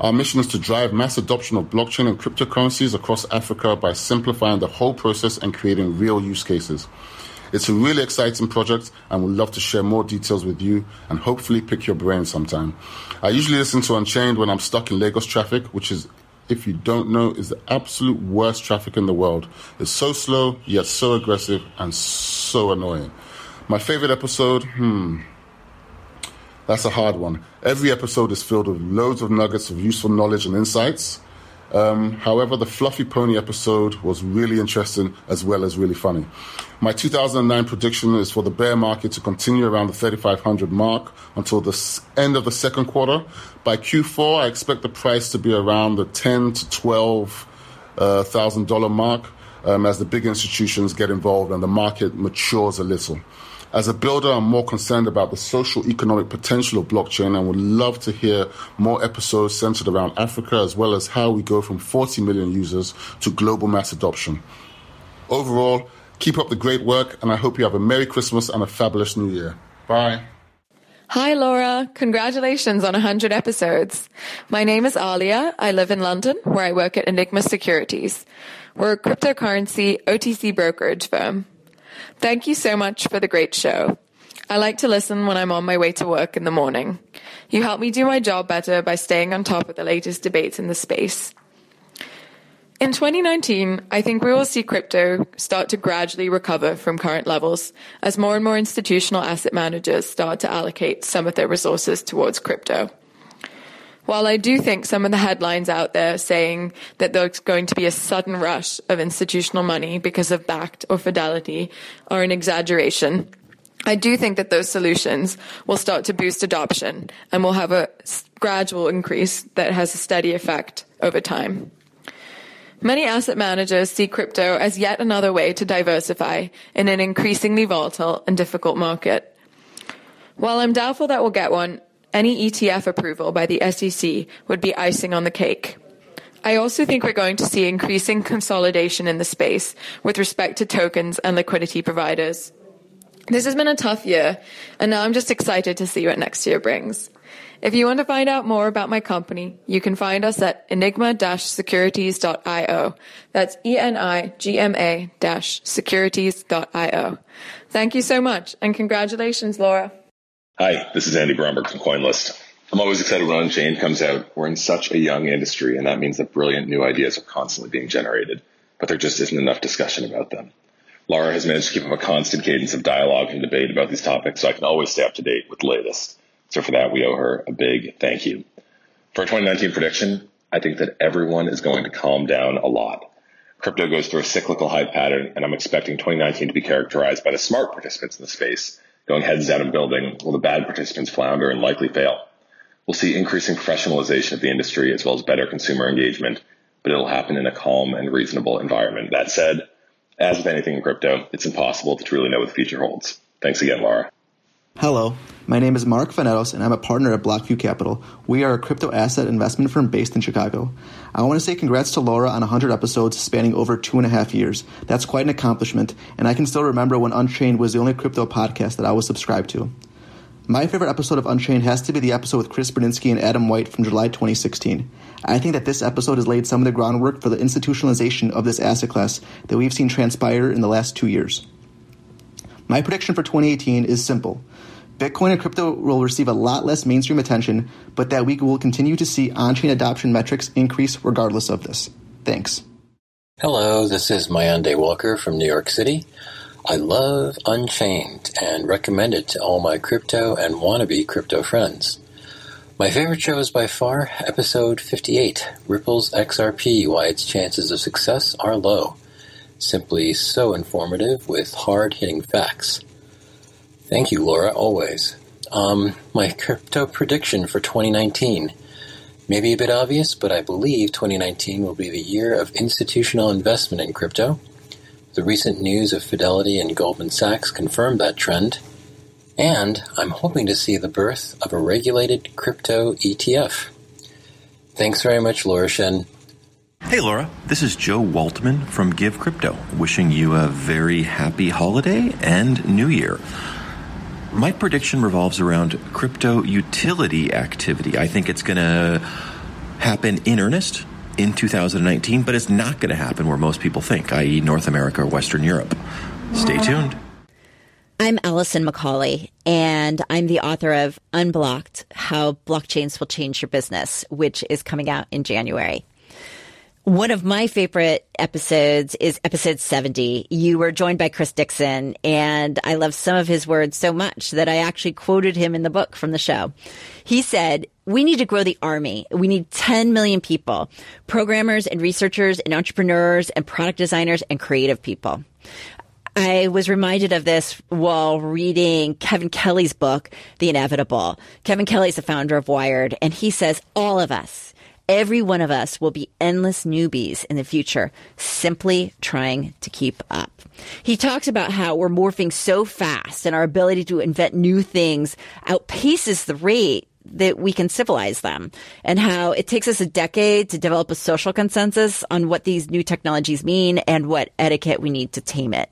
Our mission is to drive mass adoption of blockchain and cryptocurrencies across Africa by simplifying the whole process and creating real use cases. It's a really exciting project and would love to share more details with you and hopefully pick your brain sometime. I usually listen to Unchained when I'm stuck in Lagos traffic, which is, if you don't know, is the absolute worst traffic in the world. It's so slow, yet so aggressive and so annoying. My favorite episode, hmm, that's a hard one. Every episode is filled with loads of nuggets of useful knowledge and insights. Um, however, the Fluffy Pony episode was really interesting as well as really funny. My 2009 prediction is for the bear market to continue around the 3,500 mark until the end of the second quarter. By Q4, I expect the price to be around the 10 to 12 uh, thousand dollar mark um, as the big institutions get involved and the market matures a little. As a builder, I'm more concerned about the social economic potential of blockchain and would love to hear more episodes centered around Africa as well as how we go from 40 million users to global mass adoption. Overall, Keep up the great work, and I hope you have a Merry Christmas and a fabulous New Year. Bye. Hi, Laura. Congratulations on 100 episodes. My name is Alia. I live in London, where I work at Enigma Securities. We're a cryptocurrency OTC brokerage firm. Thank you so much for the great show. I like to listen when I'm on my way to work in the morning. You help me do my job better by staying on top of the latest debates in the space. In 2019, I think we will see crypto start to gradually recover from current levels as more and more institutional asset managers start to allocate some of their resources towards crypto. While I do think some of the headlines out there saying that there's going to be a sudden rush of institutional money because of Bakkt or Fidelity are an exaggeration, I do think that those solutions will start to boost adoption and will have a gradual increase that has a steady effect over time. Many asset managers see crypto as yet another way to diversify in an increasingly volatile and difficult market. While I'm doubtful that we'll get one, any ETF approval by the SEC would be icing on the cake. I also think we're going to see increasing consolidation in the space with respect to tokens and liquidity providers. This has been a tough year, and now I'm just excited to see what next year brings. If you want to find out more about my company, you can find us at enigma-securities.io. That's E-N-I-G-M-A securities.io. Thank you so much, and congratulations, Laura. Hi, this is Andy Bromberg from CoinList. I'm always excited when Unchained comes out. We're in such a young industry, and that means that brilliant new ideas are constantly being generated, but there just isn't enough discussion about them. Laura has managed to keep up a constant cadence of dialogue and debate about these topics, so I can always stay up to date with the latest. So for that, we owe her a big thank you. For a 2019 prediction, I think that everyone is going to calm down a lot. Crypto goes through a cyclical hype pattern, and I'm expecting 2019 to be characterized by the smart participants in the space going heads down and building, while the bad participants flounder and likely fail. We'll see increasing professionalization of the industry as well as better consumer engagement, but it'll happen in a calm and reasonable environment. That said, as with anything in crypto, it's impossible to truly know what the future holds. Thanks again, Laura. Hello, my name is Mark Vanetos, and I'm a partner at Blockview Capital. We are a crypto asset investment firm based in Chicago. I want to say congrats to Laura on 100 episodes spanning over two and a half years. That's quite an accomplishment, and I can still remember when Unchained was the only crypto podcast that I was subscribed to. My favorite episode of Unchained has to be the episode with Chris Burniske and Adam White from July 2016. I think that this episode has laid some of the groundwork for the institutionalization of this asset class that we've seen transpire in the last two years. My prediction for 2018 is simple. Bitcoin and crypto will receive a lot less mainstream attention, but that we will continue to see on chain adoption metrics increase regardless of this. Thanks. Hello, this is Mayande Walker from New York City. I love Unchained and recommend it to all my crypto and wannabe crypto friends. My favorite show is by far episode 58 Ripple's XRP Why Its Chances of Success Are Low. Simply so informative with hard hitting facts. Thank you, Laura, always. Um, my crypto prediction for 2019. Maybe a bit obvious, but I believe 2019 will be the year of institutional investment in crypto. The recent news of Fidelity and Goldman Sachs confirmed that trend. And I'm hoping to see the birth of a regulated crypto ETF. Thanks very much, Laura Shin. Hey, Laura. This is Joe Waltman from Give Crypto, wishing you a very happy holiday and new year. My prediction revolves around crypto utility activity. I think it's going to happen in earnest in 2019, but it's not going to happen where most people think, i.e., North America or Western Europe. Stay tuned. I'm Alison McCauley, and I'm the author of Unblocked How Blockchains Will Change Your Business, which is coming out in January. One of my favorite episodes is episode 70. You were joined by Chris Dixon, and I love some of his words so much that I actually quoted him in the book from the show. He said, we need to grow the army. We need 10 million people, programmers and researchers and entrepreneurs and product designers and creative people. I was reminded of this while reading Kevin Kelly's book, The Inevitable. Kevin Kelly is the founder of Wired, and he says all of us, Every one of us will be endless newbies in the future, simply trying to keep up. He talks about how we're morphing so fast and our ability to invent new things outpaces the rate that we can civilize them and how it takes us a decade to develop a social consensus on what these new technologies mean and what etiquette we need to tame it.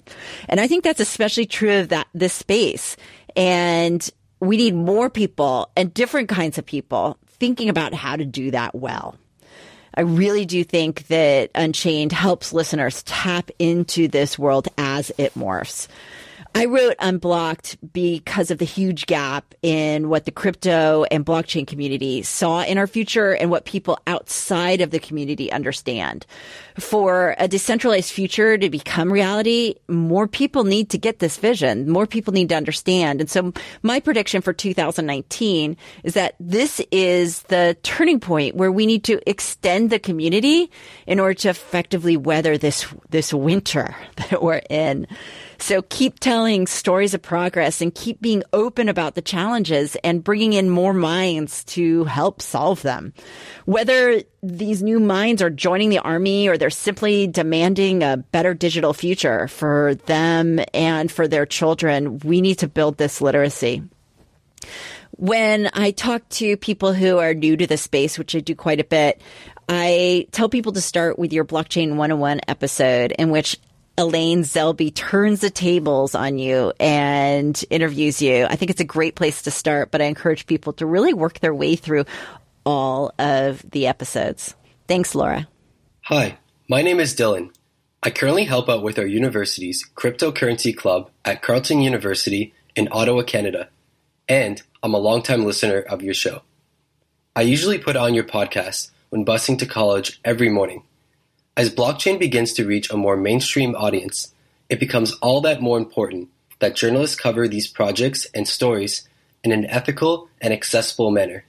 And I think that's especially true of that, this space. And we need more people and different kinds of people thinking about how to do that well. I really do think that Unchained helps listeners tap into this world as it morphs. I wrote Unblocked because of the huge gap in what the crypto and blockchain community saw in our future and what people outside of the community understand. For a decentralized future to become reality, more people need to get this vision. More people need to understand. And so my prediction for 2019 is that this is the turning point where we need to extend the community in order to effectively weather this, this winter (laughs) that we're in. So keep telling stories of progress and keep being open about the challenges and bringing in more minds to help solve them. Whether these new minds are joining the army or they're simply demanding a better digital future for them and for their children, we need to build this literacy when I talk to people who are new to the space, which I do quite a bit, I tell people to start with your blockchain 101 episode in which Elaine Zelby turns the tables on you and interviews you. I think it's a great place to start, but I encourage people to really work their way through all of the episodes. Thanks, Laura. Hi, my name is Dylan. I currently help out with our university's cryptocurrency club at Carleton University in Ottawa, Canada, and I'm a longtime listener of your show. I usually put on your podcast when busing to college every morning. As blockchain begins to reach a more mainstream audience, it becomes all that more important that journalists cover these projects and stories in an ethical and accessible manner.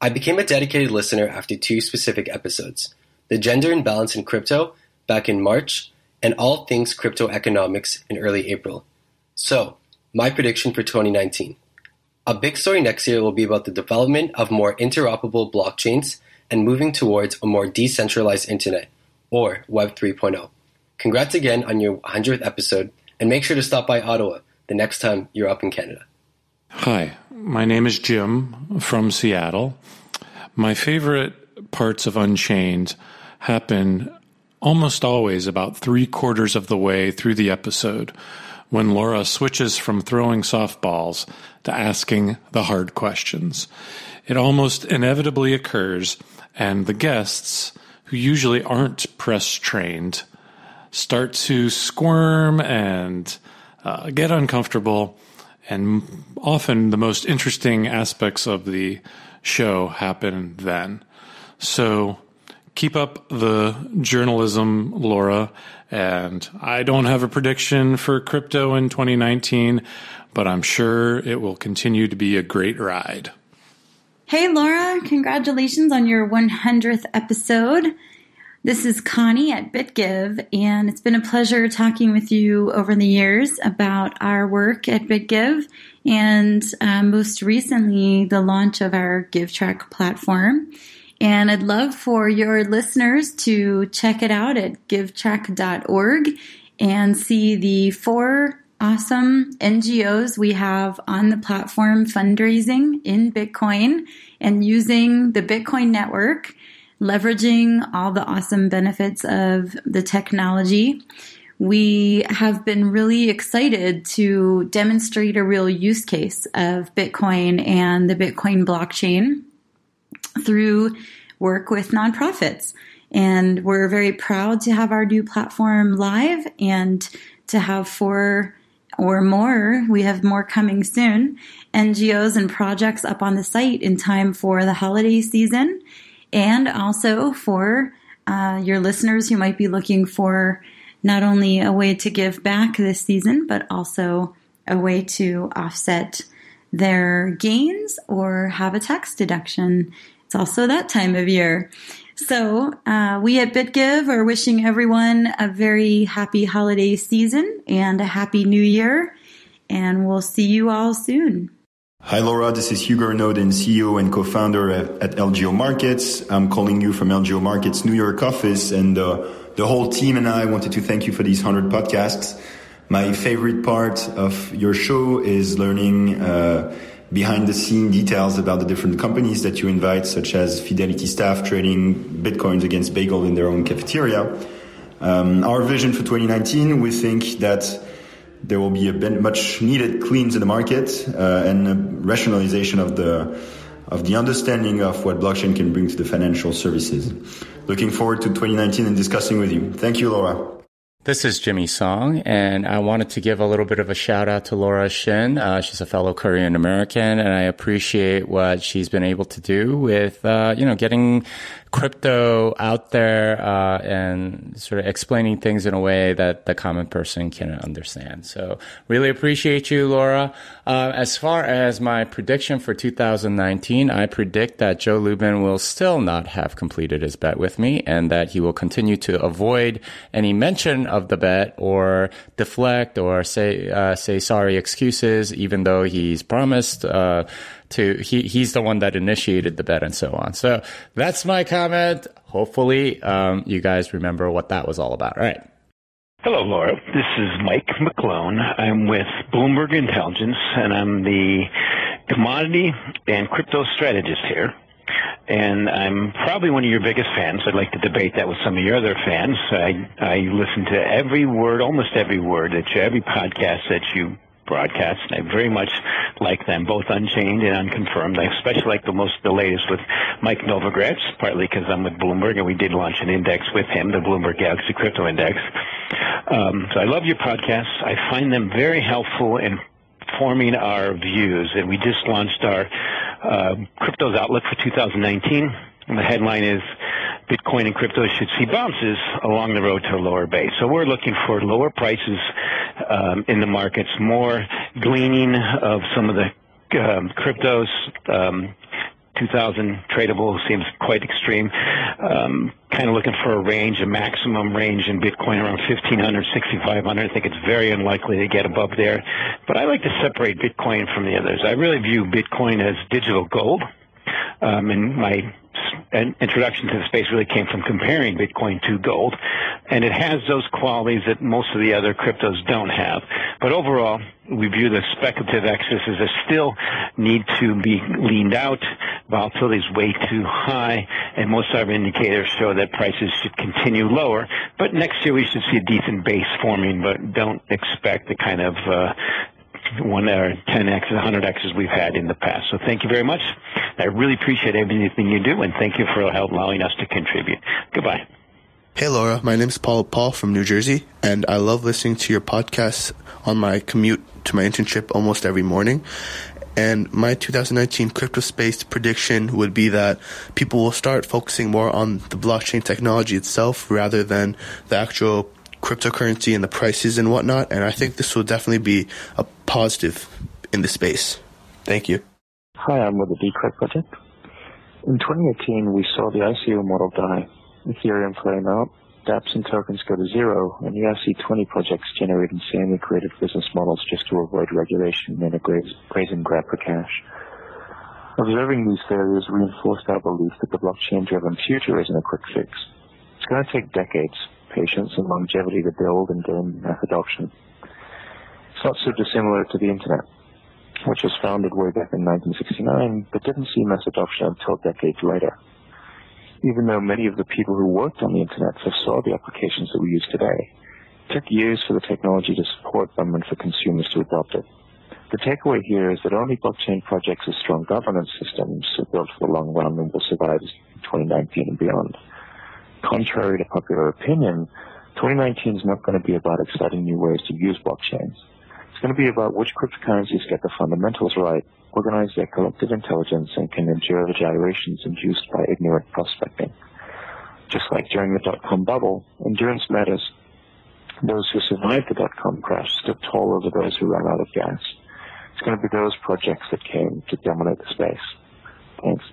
I became a dedicated listener after two specific episodes The Gender Imbalance in Crypto back in March, and All Things Crypto Economics in early April. So, my prediction for 2019. A big story next year will be about the development of more interoperable blockchains and moving towards a more decentralized internet or Web 3.0. Congrats again on your 100th episode, and make sure to stop by Ottawa the next time you're up in Canada. Hi, my name is Jim from Seattle. My favorite parts of Unchained happen almost always about three quarters of the way through the episode when Laura switches from throwing softballs to asking the hard questions. It almost inevitably occurs, and the guests who usually aren't press trained start to squirm and uh, get uncomfortable. And often the most interesting aspects of the show happen then. So keep up the journalism, Laura. And I don't have a prediction for crypto in 2019, but I'm sure it will continue to be a great ride. Hey, Laura, congratulations on your 100th episode. This is Connie at BitGive, and it's been a pleasure talking with you over the years about our work at BitGive and uh, most recently the launch of our GiveTrack platform. And I'd love for your listeners to check it out at givetrack.org and see the four awesome NGOs we have on the platform fundraising in Bitcoin and using the Bitcoin network, leveraging all the awesome benefits of the technology. We have been really excited to demonstrate a real use case of Bitcoin and the Bitcoin blockchain through work with nonprofits. And we're very proud to have our new platform live and to have four or more, we have more coming soon, NGOs and projects up on the site in time for the holiday season and also for uh, your listeners who might be looking for not only a way to give back this season, but also a way to offset their gains or have a tax deduction. It's also that time of year. So, uh, we at BitGive are wishing everyone a very happy holiday season and a happy new year. And we'll see you all soon. Hi, Laura. This is Hugo Noden, CEO and co-founder at, at, LGO Markets. I'm calling you from LGO Markets New York office, and uh, the whole team and I wanted to thank you for these 100 podcasts. My favorite part of your show is learning uh, behind the scene details about the different companies that you invite, such as Fidelity staff trading bitcoins against bagel in their own cafeteria. Um, our vision for 2019, we think that there will be a much needed cleans in the market uh, and a rationalization of the of the understanding of what blockchain can bring to the financial services. Looking forward to 2019 and discussing with you. Thank you, Laura. This is Jimmy Song, and I wanted to give a little bit of a shout out to Laura Shin. Uh, she's a fellow Korean American, and I appreciate what she's been able to do with, uh, you know, getting crypto out there uh, and sort of explaining things in a way that the common person can understand. So really appreciate you, Laura. Uh, as far as my prediction for 2019, I predict that Joe Lubin will still not have completed his bet with me and that he will continue to avoid any mention of the bet or deflect or say uh, say sorry excuses, even though he's promised uh, to he he's the one that initiated the bet and so on. So that's my comment. Hopefully, um, you guys remember what that was all about. All right. Hello, Laura. This is Mike McGlone. I'm with Bloomberg Intelligence, and I'm the commodity and crypto strategist here. And I'm probably one of your biggest fans. I'd like to debate that with some of your other fans. I I listen to every word, almost every word that you, every podcast that you broadcasts. I very much like them, both unchained and unconfirmed. I especially like the most the latest with Mike Novogratz, partly because I'm with Bloomberg and we did launch an index with him, the Bloomberg Galaxy Crypto Index. Um, so I love your podcasts. I find them very helpful in forming our views, and we just launched our uh, cryptos outlook for 2019. And the headline is Bitcoin and crypto should see bounces along the road to a lower base. So we're looking for lower prices um, in the markets, more gleaning of some of the um, cryptos. Um, 2000 tradable seems quite extreme. Um, kind of looking for a range, a maximum range in Bitcoin around 1500, 6500. I think it's very unlikely to get above there. But I like to separate Bitcoin from the others. I really view Bitcoin as digital gold. Um, and my introduction to the space really came from comparing Bitcoin to gold, and it has those qualities that most of the other cryptos don't have. But overall, we view the speculative excesses as still need to be leaned out. Volatility is way too high, and most of our indicators show that prices should continue lower. But next year we should see a decent base forming, but don't expect the kind of uh, one or 10x, 100x's we've had in the past. So thank you very much. I really appreciate everything you do, and thank you for allowing us to contribute. Goodbye. Hey Laura, my name is Paul Paul from New Jersey, and I love listening to your podcast on my commute to my internship almost every morning. And my 2019 crypto space prediction would be that people will start focusing more on the blockchain technology itself rather than the actual cryptocurrency and the prices and whatnot. And I think this will definitely be a positive in the space. Thank you. Hi, I'm with the Decred project. In 2018, we saw the ICO model die, Ethereum flame out, dApps and tokens go to zero, and you see 20 projects generate insanely creative business models just to avoid regulation and a brazen grab for cash. Observing these failures reinforced our belief that the blockchain-driven future isn't a quick fix. It's going to take decades, patience, and longevity to build and gain adoption. It's not so dissimilar to the internet, which was founded way back in 1969, but didn't see mass adoption until decades later. Even though many of the people who worked on the internet foresaw the applications that we use today, it took years for the technology to support them and for consumers to adopt it. The takeaway here is that only blockchain projects with strong governance systems are built for the long run and will survive 2019 and beyond. Contrary to popular opinion, 2019 is not going to be about exciting new ways to use blockchains. It's going to be about which cryptocurrencies get the fundamentals right, organize their collective intelligence, and can endure the gyrations induced by ignorant prospecting. Just like during the dot-com bubble, endurance matters. Those who survived the dot-com crash stood tall over those who ran out of gas. It's going to be those projects that came to dominate the space. Thanks.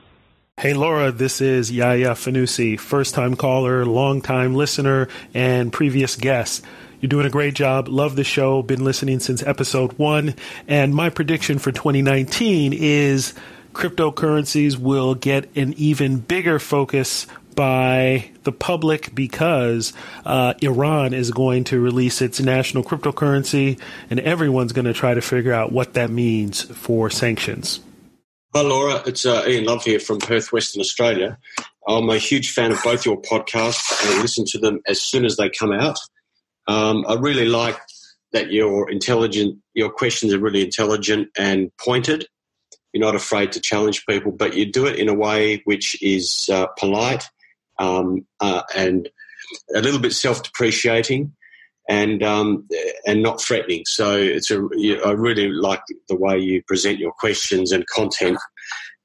Hey Laura, this is Yaya Fanusie, first time caller, long time listener, and previous guest. You're doing a great job. Love the show. Been listening since episode one. And my prediction for 2019 is cryptocurrencies will get an even bigger focus by the public because uh, Iran is going to release its national cryptocurrency, and everyone's going to try to figure out what that means for sanctions. Hi, Laura. It's uh, Ian Love here from Perth, Western Australia. I'm a huge fan of both your podcasts and listen to them as soon as they come out. Um, I really like that you're intelligent, your questions are really intelligent and pointed. You're not afraid to challenge people, but you do it in a way which is uh, polite um, uh, and a little bit self-depreciating and um, and not threatening. So it's a I really like the way you present your questions and content,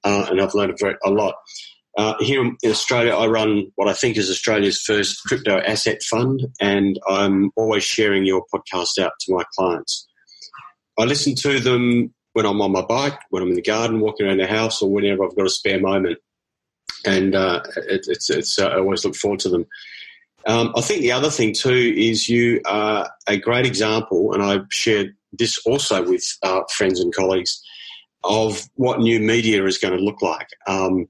uh, and I've learned a lot. Uh, here in Australia, I run what I think is Australia's first crypto asset fund, and I'm always sharing your podcast out to my clients. I listen to them when I'm on my bike, when I'm in the garden, walking around the house, or whenever I've got a spare moment. And uh, it, it's, it's uh, I always look forward to them. Um, I think the other thing too is you are a great example, and I've shared this also with uh, friends and colleagues of what new media is going to look like. Um,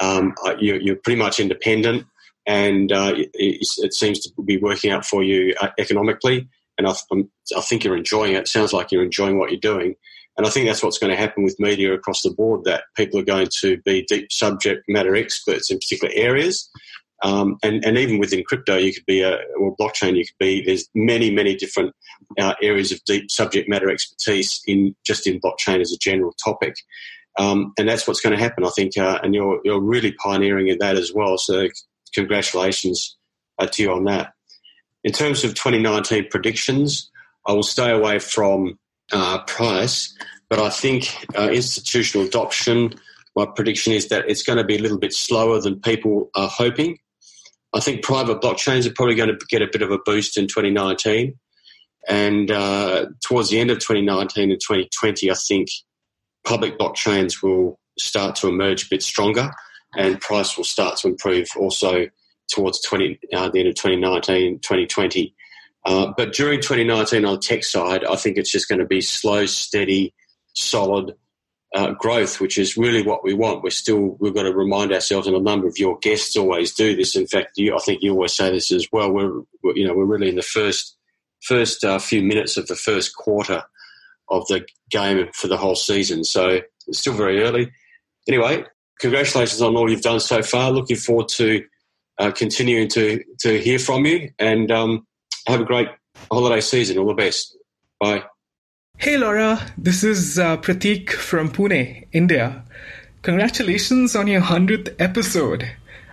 um, uh, you're, you're, pretty much independent, and uh, it, it, seems to be working out for you uh, economically. And I, I, think you're enjoying it. it. Sounds like you're enjoying what you're doing. And I think that's what's going to happen with media across the board. That people are going to be deep subject matter experts in particular areas. Um, and, and even within crypto, you could be a or blockchain. You could be. There's many, many different uh, areas of deep subject matter expertise in just in blockchain as a general topic. Um, and that's what's going to happen, I think. Uh, and you're you're really pioneering in that as well. So congratulations uh, to you on that. In terms of 2019 predictions, I will stay away from uh, price, but I think uh, institutional adoption. My prediction is that it's going to be a little bit slower than people are hoping. I think private blockchains are probably going to get a bit of a boost in 2019. And uh, towards the end of 2019 and 2020, I think public blockchains will start to emerge a bit stronger and price will start to improve also towards 20, uh, the end of 2019, 2020. Uh, but during 2019 on the tech side, I think it's just going to be slow, steady, solid uh, growth, which is really what we want. We're still, we've got to remind ourselves, and a number of your guests always do this. In fact, you, I think you always say this as well. We're, you know, we're really in the first, first uh, few minutes of the first quarter of the game for the whole season. So it's still very early. Anyway, congratulations on all you've done so far. Looking forward to uh, continuing to to hear from you, and um, have a great holiday season. All the best. Bye. Hey Laura, this is uh, Pratik from Pune, India. Congratulations on your 100th episode.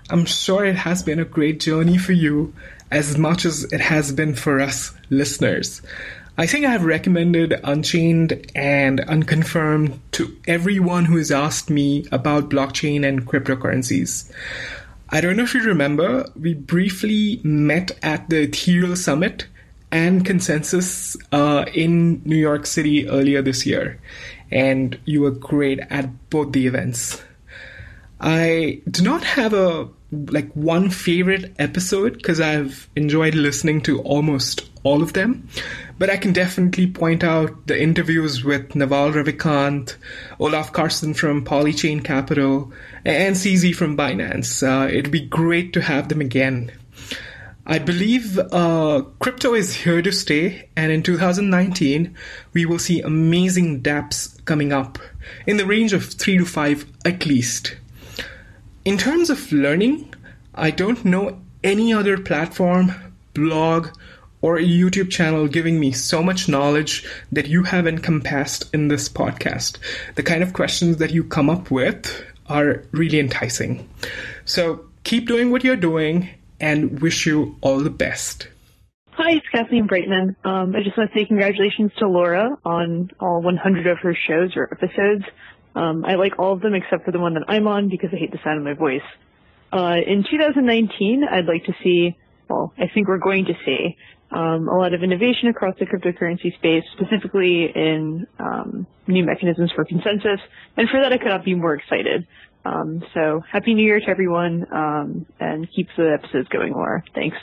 I'm sure it has been a great journey for you as much as it has been for us listeners. I think I have recommended Unchained and Unconfirmed to everyone who has asked me about blockchain and cryptocurrencies. I don't know if you remember, we briefly met at the Ethereal Summit and Consensus uh, in New York City earlier this year, and you were great at both the events. I do not have a like one favorite episode because I've enjoyed listening to almost all of them. But I can definitely point out the interviews with Naval Ravikant, Olaf Carlson from Polychain Capital, and CZ from Binance. Uh, it'd be great to have them again. I believe uh, crypto is here to stay, and in 2019, we will see amazing dApps coming up in the range of three to five at least. In terms of learning, I don't know any other platform, blog, or YouTube channel giving me so much knowledge that you have encompassed in this podcast. The kind of questions that you come up with are really enticing. So keep doing what you're doing and wish you all the best. Hi, it's Kathleen Breitman. Um, I just want to say congratulations to Laura on all 100 of her shows or episodes. Um, I like all of them except for the one that I'm on because I hate the sound of my voice. Uh, in 2019, I'd like to see, well, I think we're going to see um, a lot of innovation across the cryptocurrency space, specifically in um, new mechanisms for consensus. And for that, I could not be more excited. Um, so happy New Year to everyone, um, and keep the episodes going, Laura. Thanks.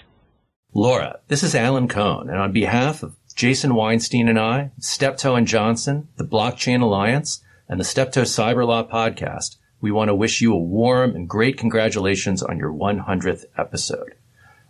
Laura, this is Alan Cohn, and on behalf of Jason Weinstein and I, Steptoe and Johnson, the Blockchain Alliance, and the Steptoe Cyber Law podcast, we want to wish you a warm and great congratulations on your 100th episode.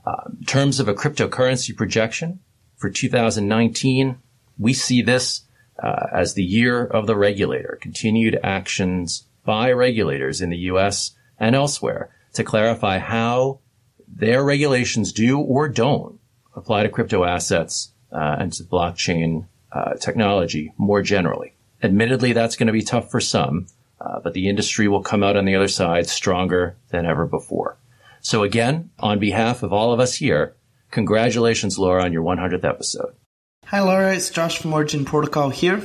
Uh, in terms of a cryptocurrency projection for 2019, we see this uh, as the year of the regulator, continued actions by regulators in the US and elsewhere to clarify how their regulations do or don't apply to crypto assets uh, and to blockchain uh, technology more generally. Admittedly, that's going to be tough for some, uh, but the industry will come out on the other side stronger than ever before. So again, on behalf of all of us here, congratulations, Laura, on your 100th episode. Hi, Laura. It's Josh from Origin Protocol here.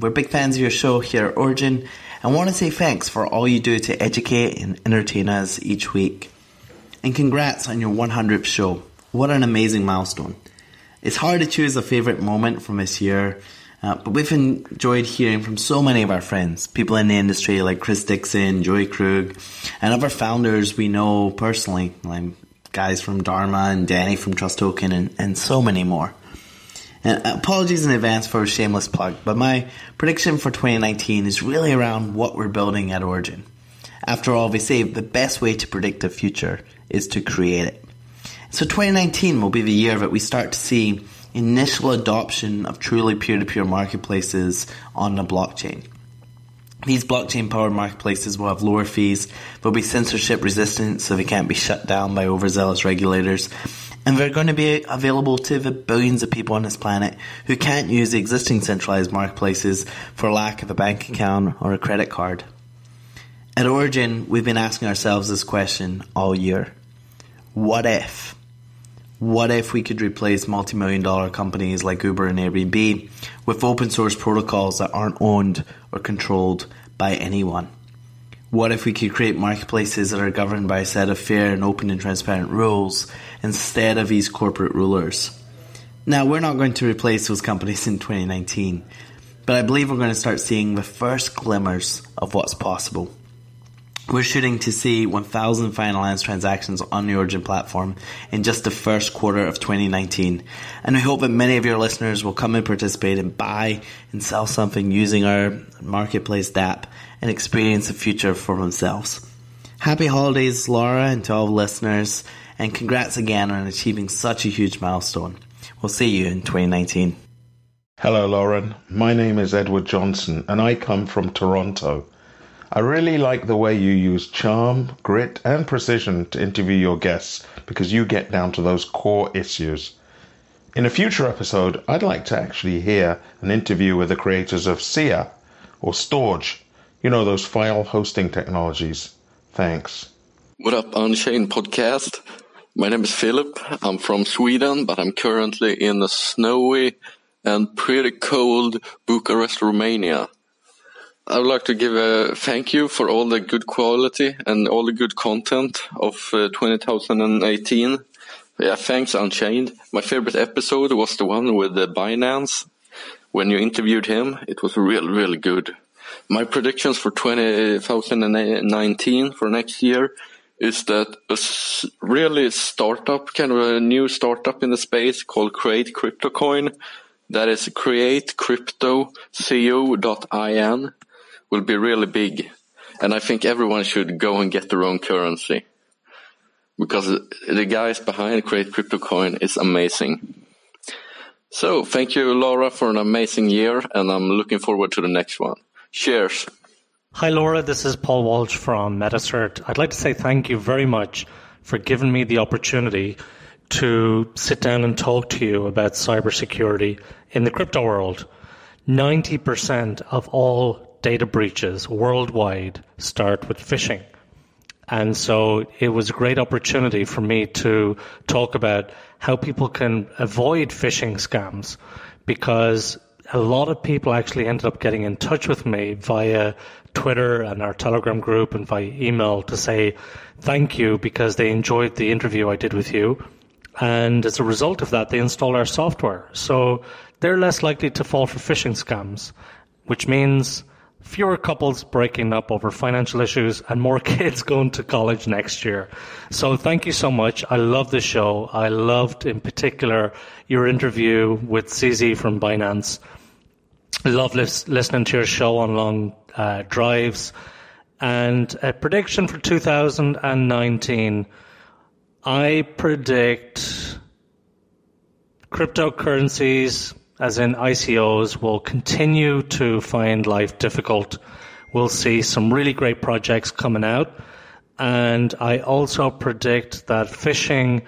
We're big fans of your show here at Origin and want to say thanks for all you do to educate and entertain us each week. And congrats on your 100th show. What an amazing milestone. It's hard to choose a favourite moment from this year, uh, but we've enjoyed hearing from so many of our friends, people in the industry like Chris Dixon, Joey Krug, and other founders we know personally, like guys from Dharma and Danny from TrustToken, and, and so many more. And uh, apologies in advance for a shameless plug, but my prediction for 2019 is really around what we're building at Origin. After all, they say the best way to predict the future is to create it. So 2019 will be the year that we start to see initial adoption of truly peer-to-peer marketplaces on the blockchain. These blockchain powered marketplaces will have lower fees, they'll be censorship resistant so they can't be shut down by overzealous regulators, and they're going to be available to the billions of people on this planet who can't use the existing centralized marketplaces for lack of a bank account or a credit card. At Origin, we've been asking ourselves this question all year. What if? What if we could replace multi-million dollar companies like Uber and Airbnb with open source protocols that aren't owned or controlled by anyone? What if we could create marketplaces that are governed by a set of fair and open and transparent rules instead of these corporate rulers? Now, we're not going to replace those companies in 2019, but I believe we're going to start seeing the first glimmers of what's possible. We're shooting to see 1,000 finalized transactions on the Origin platform in just the first quarter of 2019. And we hope that many of your listeners will come and participate and buy and sell something using our marketplace dApp and experience the future for themselves. Happy holidays, Laura, and to all listeners, and congrats again on achieving such a huge milestone. We'll see you in 2019. Hello, Lauren. My name is Edward Johnson, and I come from Toronto. I really like the way you use charm, grit, and precision to interview your guests because you get down to those core issues. In a future episode, I'd like to actually hear an interview with the creators of Sia or Storj. You know, those file hosting technologies. Thanks. What up, Unchained podcast? My name is Philip. I'm from Sweden, but I'm currently in the snowy and pretty cold Bucharest, Romania. I would like to give a thank you for all the good quality and all the good content of uh, 2018. Yeah, thanks Unchained. My favorite episode was the one with the Binance. When you interviewed him, it was really, really good. My predictions for 2019 for next year is that a really startup, kind of a new startup in the space called Create Crypto Coin, that is createcrypto.co.in will be really big. And I think everyone should go and get their own currency. Because the guys behind Create Crypto Coin is amazing. So thank you, Laura, for an amazing year, and I'm looking forward to the next one. Cheers. Hi, Laura. This is Paul Walsh from MetaCert. I'd like to say thank you very much for giving me the opportunity to sit down and talk to you about cybersecurity in the crypto world. 90% of all data breaches worldwide start with phishing. And so it was a great opportunity for me to talk about how people can avoid phishing scams because a lot of people actually ended up getting in touch with me via Twitter and our Telegram group and via email to say thank you because they enjoyed the interview I did with you. And as a result of that, they installed our software. So they're less likely to fall for phishing scams, which means fewer couples breaking up over financial issues and more (laughs) kids going to college next year. So thank you so much. I love the show. I loved in particular your interview with CZ from Binance. Love lis- listening to your show on long uh, drives. And a prediction for 2019 I predict cryptocurrencies, as in ICOs, will continue to find life difficult. We'll see some really great projects coming out. And I also predict that phishing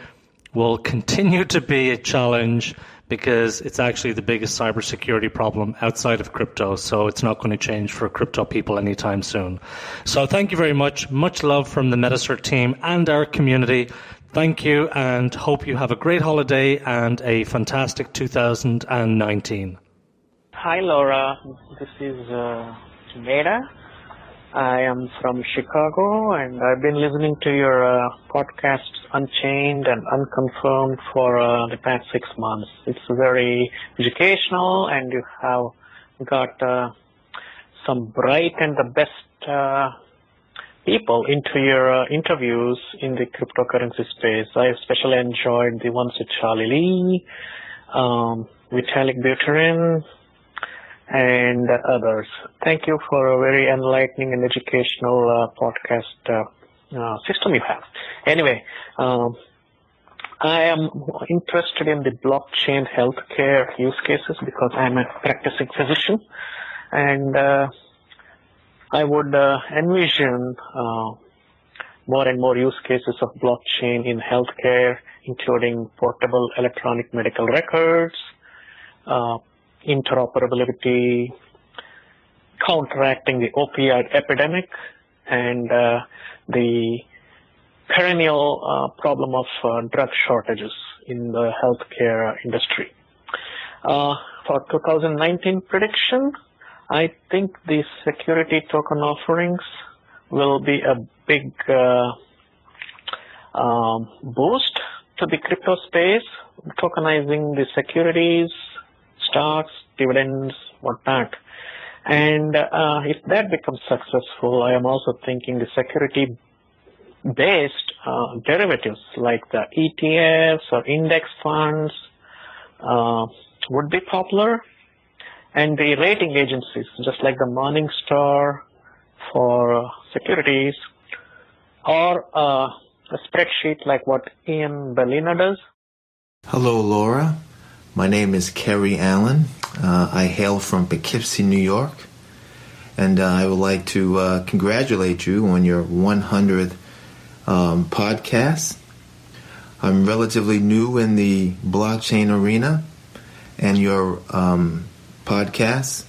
will continue to be a challenge because it's actually the biggest cybersecurity problem outside of crypto. So it's not going to change for crypto people anytime soon. So thank you very much. Much love from the MetaCert team and our community. Thank you and hope you have a great holiday and a fantastic 2019. Hi, Laura. This is uh. I am from Chicago and I've been listening to your uh, podcasts Unchained and Unconfirmed for uh, the past six months. It's very educational and you have got uh, some bright and the best uh, people into your uh, interviews in the cryptocurrency space. I especially enjoyed the ones with Charlie Lee, um, Vitalik Buterin, and others. Thank you for a very enlightening and educational uh, podcast uh, uh, system you have. Anyway, um, I am interested in the blockchain healthcare use cases because I'm a practicing physician, and uh, I would uh, envision uh, more and more use cases of blockchain in healthcare, including portable electronic medical records, interoperability, counteracting the opioid epidemic, and uh, the perennial uh, problem of uh, drug shortages in the healthcare industry. Uh, for 2019 prediction, I think the security token offerings will be a big um, boost to the crypto space, tokenizing the securities stocks, dividends, whatnot. And uh, if that becomes successful, I am also thinking the security based uh, derivatives like the ETFs or index funds uh, would be popular. And the rating agencies, just like the Morningstar for securities, or uh, a spreadsheet like what Ian Balina does. Hello, Laura. My name is Kerry Allen. Uh, I hail from Poughkeepsie, New York. And uh, I would like to uh, congratulate you on your 100th um, podcast. I'm relatively new in the blockchain arena and your um, podcasts.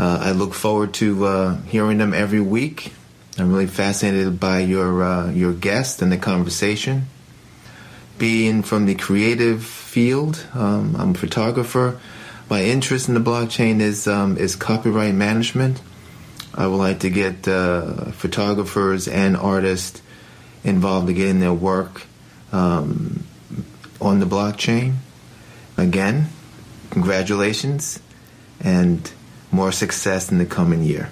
Uh, I look forward to uh, hearing them every week. I'm really fascinated by your uh, your guest and the conversation. Being from the creative field. Um, I'm a photographer. My interest in the blockchain is um, is copyright management. I would like to get uh, photographers and artists involved to getting their work um, on the blockchain. Again, congratulations and more success in the coming year.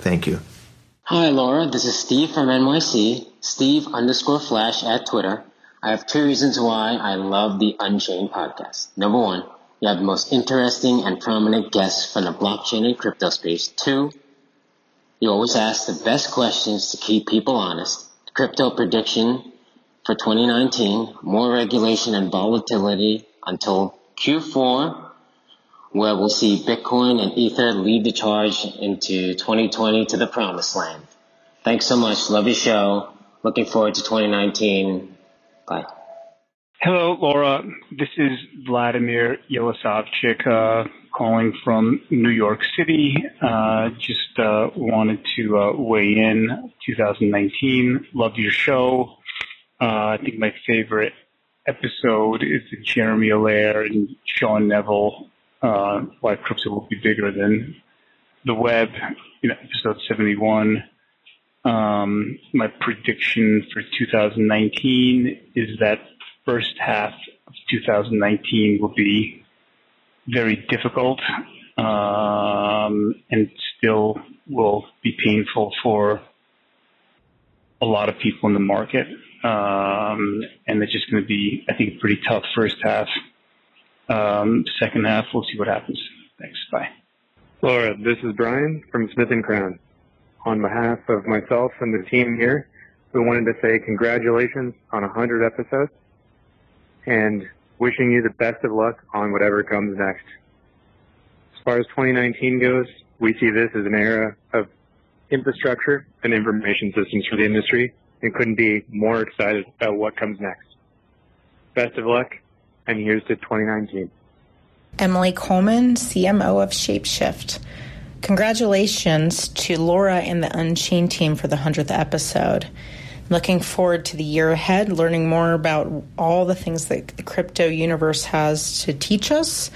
Thank you. Hi, Laura. This is Steve from NYC. Steve underscore Flash at Twitter. I have two reasons why I love the Unchained podcast. Number one, you have the most interesting and prominent guests from the blockchain and crypto space. Two, you always ask the best questions to keep people honest. Crypto prediction for 2019, more regulation and volatility until Q4, where we'll see Bitcoin and Ether lead the charge into 2020 to the promised land. Thanks so much. Love your show. Looking forward to 2019. Hello, Laura. This is Vladimir Yelosavchik uh, calling from New York City. Uh, just uh, wanted to uh, weigh in 2019. Loved your show. Uh, I think my favorite episode is the Jeremy Allaire and Sean Neville, uh, Why Crypto Will Be Bigger Than the Web, you know, episode 71. Um, my prediction for 2019 is that first half of 2019 will be very difficult um, and still will be painful for a lot of people in the market. Um, and it's just going to be, I think, a pretty tough first half. Um, second half, we'll see what happens. Thanks. Bye. Laura, this is Brian from Smith and Crown. On behalf of myself and the team here, we wanted to say congratulations on 100 episodes and wishing you the best of luck on whatever comes next. As far as 2019 goes, we see this as an era of infrastructure and information systems for the industry and couldn't be more excited about what comes next. Best of luck, and here's to 2019. Emily Coleman, CMO of Shapeshift. Congratulations to Laura and the Unchained team for the 100th episode. Looking forward to the year ahead, learning more about all the things that the crypto universe has to teach us,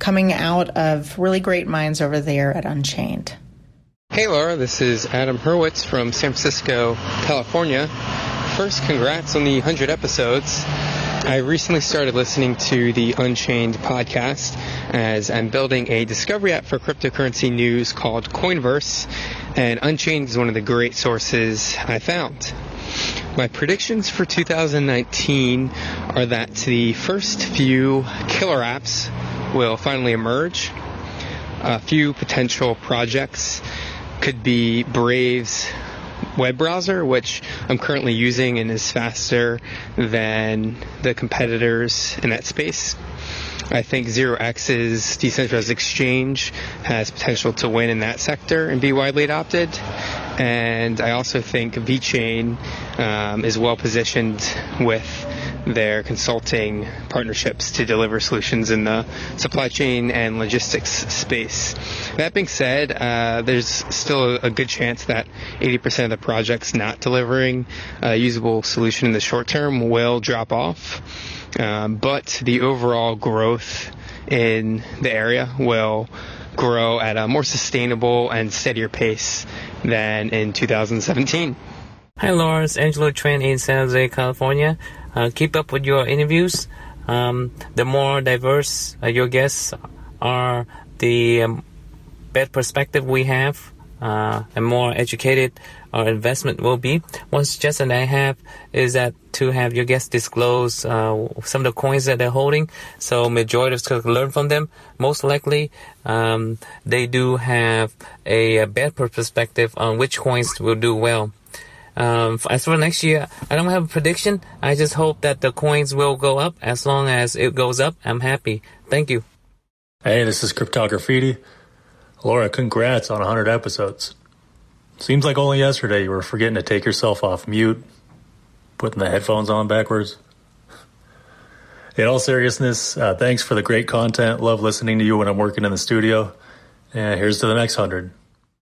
coming out of really great minds over there at Unchained. Hey Laura, this is Adam Hurwitz from San Francisco, California. First, congrats on the 100 episodes. I recently started listening to the Unchained podcast as I'm building a discovery app for cryptocurrency news called Coinverse, and Unchained is one of the great sources I found. My predictions for 2019 are that the first few killer apps will finally emerge. A few potential projects could be Brave's web browser, which I'm currently using and is faster than the competitors in that space. I think 0x's decentralized exchange has potential to win in that sector and be widely adopted. And I also think VeChain um, is well positioned with their consulting partnerships to deliver solutions in the supply chain and logistics space. That being said, uh, there's still a good chance that 80% of the projects not delivering a usable solution in the short term will drop off. Um, but the overall growth in the area will grow at a more sustainable and steadier pace than in 2017. Hi, Lawrence. Angelo Tran in San Jose, California. Uh, keep up with your interviews. Um, the more diverse uh, your guests are, the um, better perspective we have, uh, and more educated our investment will be. One suggestion I have is that to have your guests disclose uh, some of the coins that they're holding, so majority of learn from them. Most likely, um, they do have a, a better perspective on which coins will do well. Um, as for next year, I don't have a prediction. I just hope that the coins will go up. As long as it goes up, I'm happy. Thank you. Hey, this is Cryptography. Laura, congrats on 100 episodes. Seems like only yesterday you were forgetting to take yourself off mute, putting the headphones on backwards. In all seriousness, uh, thanks for the great content. Love listening to you when I'm working in the studio. And here's to the next 100.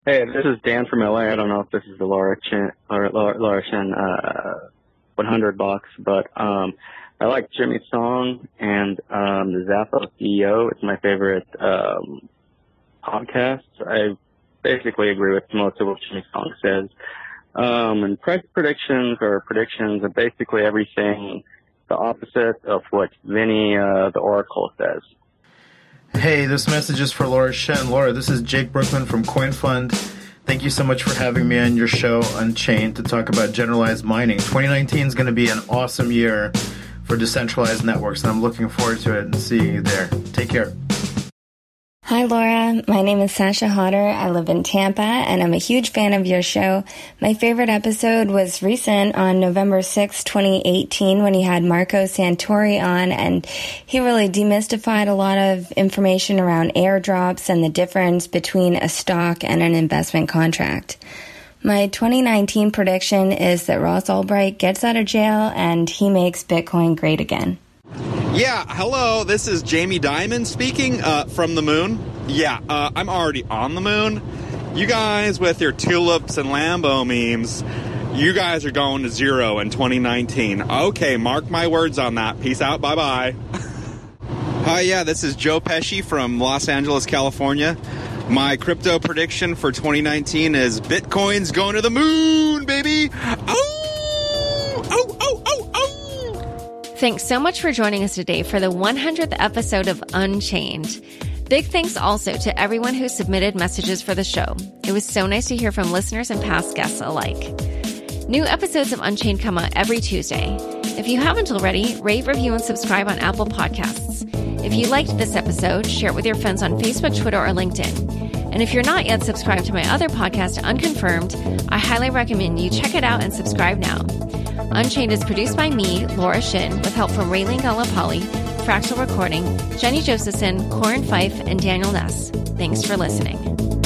Hey, this is Dan from LA. I don't know if this is the Laura Chen, or Laura, Laura Chen, uh, 100 box, but, um, I like Jimmy's song and, um, the Zappos CEO. It's my favorite, um, podcast. I basically agree with most of what Jimmy Song says. Um, and price predictions or predictions are basically everything the opposite of what Vinny, uh, the Oracle says. Hey, this message is for Laura Shen. Laura, this is Jake Brukhman from CoinFund. Thank you so much for having me on your show, Unchained, to talk about generalized mining. 2019 is going to be an awesome year for decentralized networks, and I'm looking forward to it and seeing you there. Take care. Hi, Laura. My name is Sasha Hodder. I live in Tampa and I'm a huge fan of your show. My favorite episode was recent on November 6, 2018 when you had Marco Santori on and he really demystified a lot of information around airdrops and the difference between a stock and an investment contract. My 2019 prediction is that Ross Ulbricht gets out of jail and he makes Bitcoin great again. Yeah, hello, this is Jamie Dimon speaking uh, from the moon. Yeah, uh, I'm already on the moon. You guys with your tulips and Lambo memes, you guys are going to zero in 2019. Okay, mark my words on that. Peace out, bye bye. (laughs) Hi, yeah, this is Joe Pesci from Los Angeles, California. My crypto prediction for 2019 is Bitcoin's going to the moon, baby! Oh! Oh, oh, oh, oh! Thanks so much for joining us today for the 100th episode of Unchained. Big thanks also to everyone who submitted messages for the show. It was so nice to hear from listeners and past guests alike. New episodes of Unchained come out every Tuesday. If you haven't already, rate, review, and subscribe on Apple Podcasts. If you liked this episode, share it with your friends on Facebook, Twitter, or LinkedIn. And if you're not yet subscribed to my other podcast, Unconfirmed, I highly recommend you check it out and subscribe now. Unchained is produced by me, Laura Shin, with help from Raylene Galapali, Fractal Recording, Jenny Josephson, Corin Faife, and Daniel Nuss. Thanks for listening.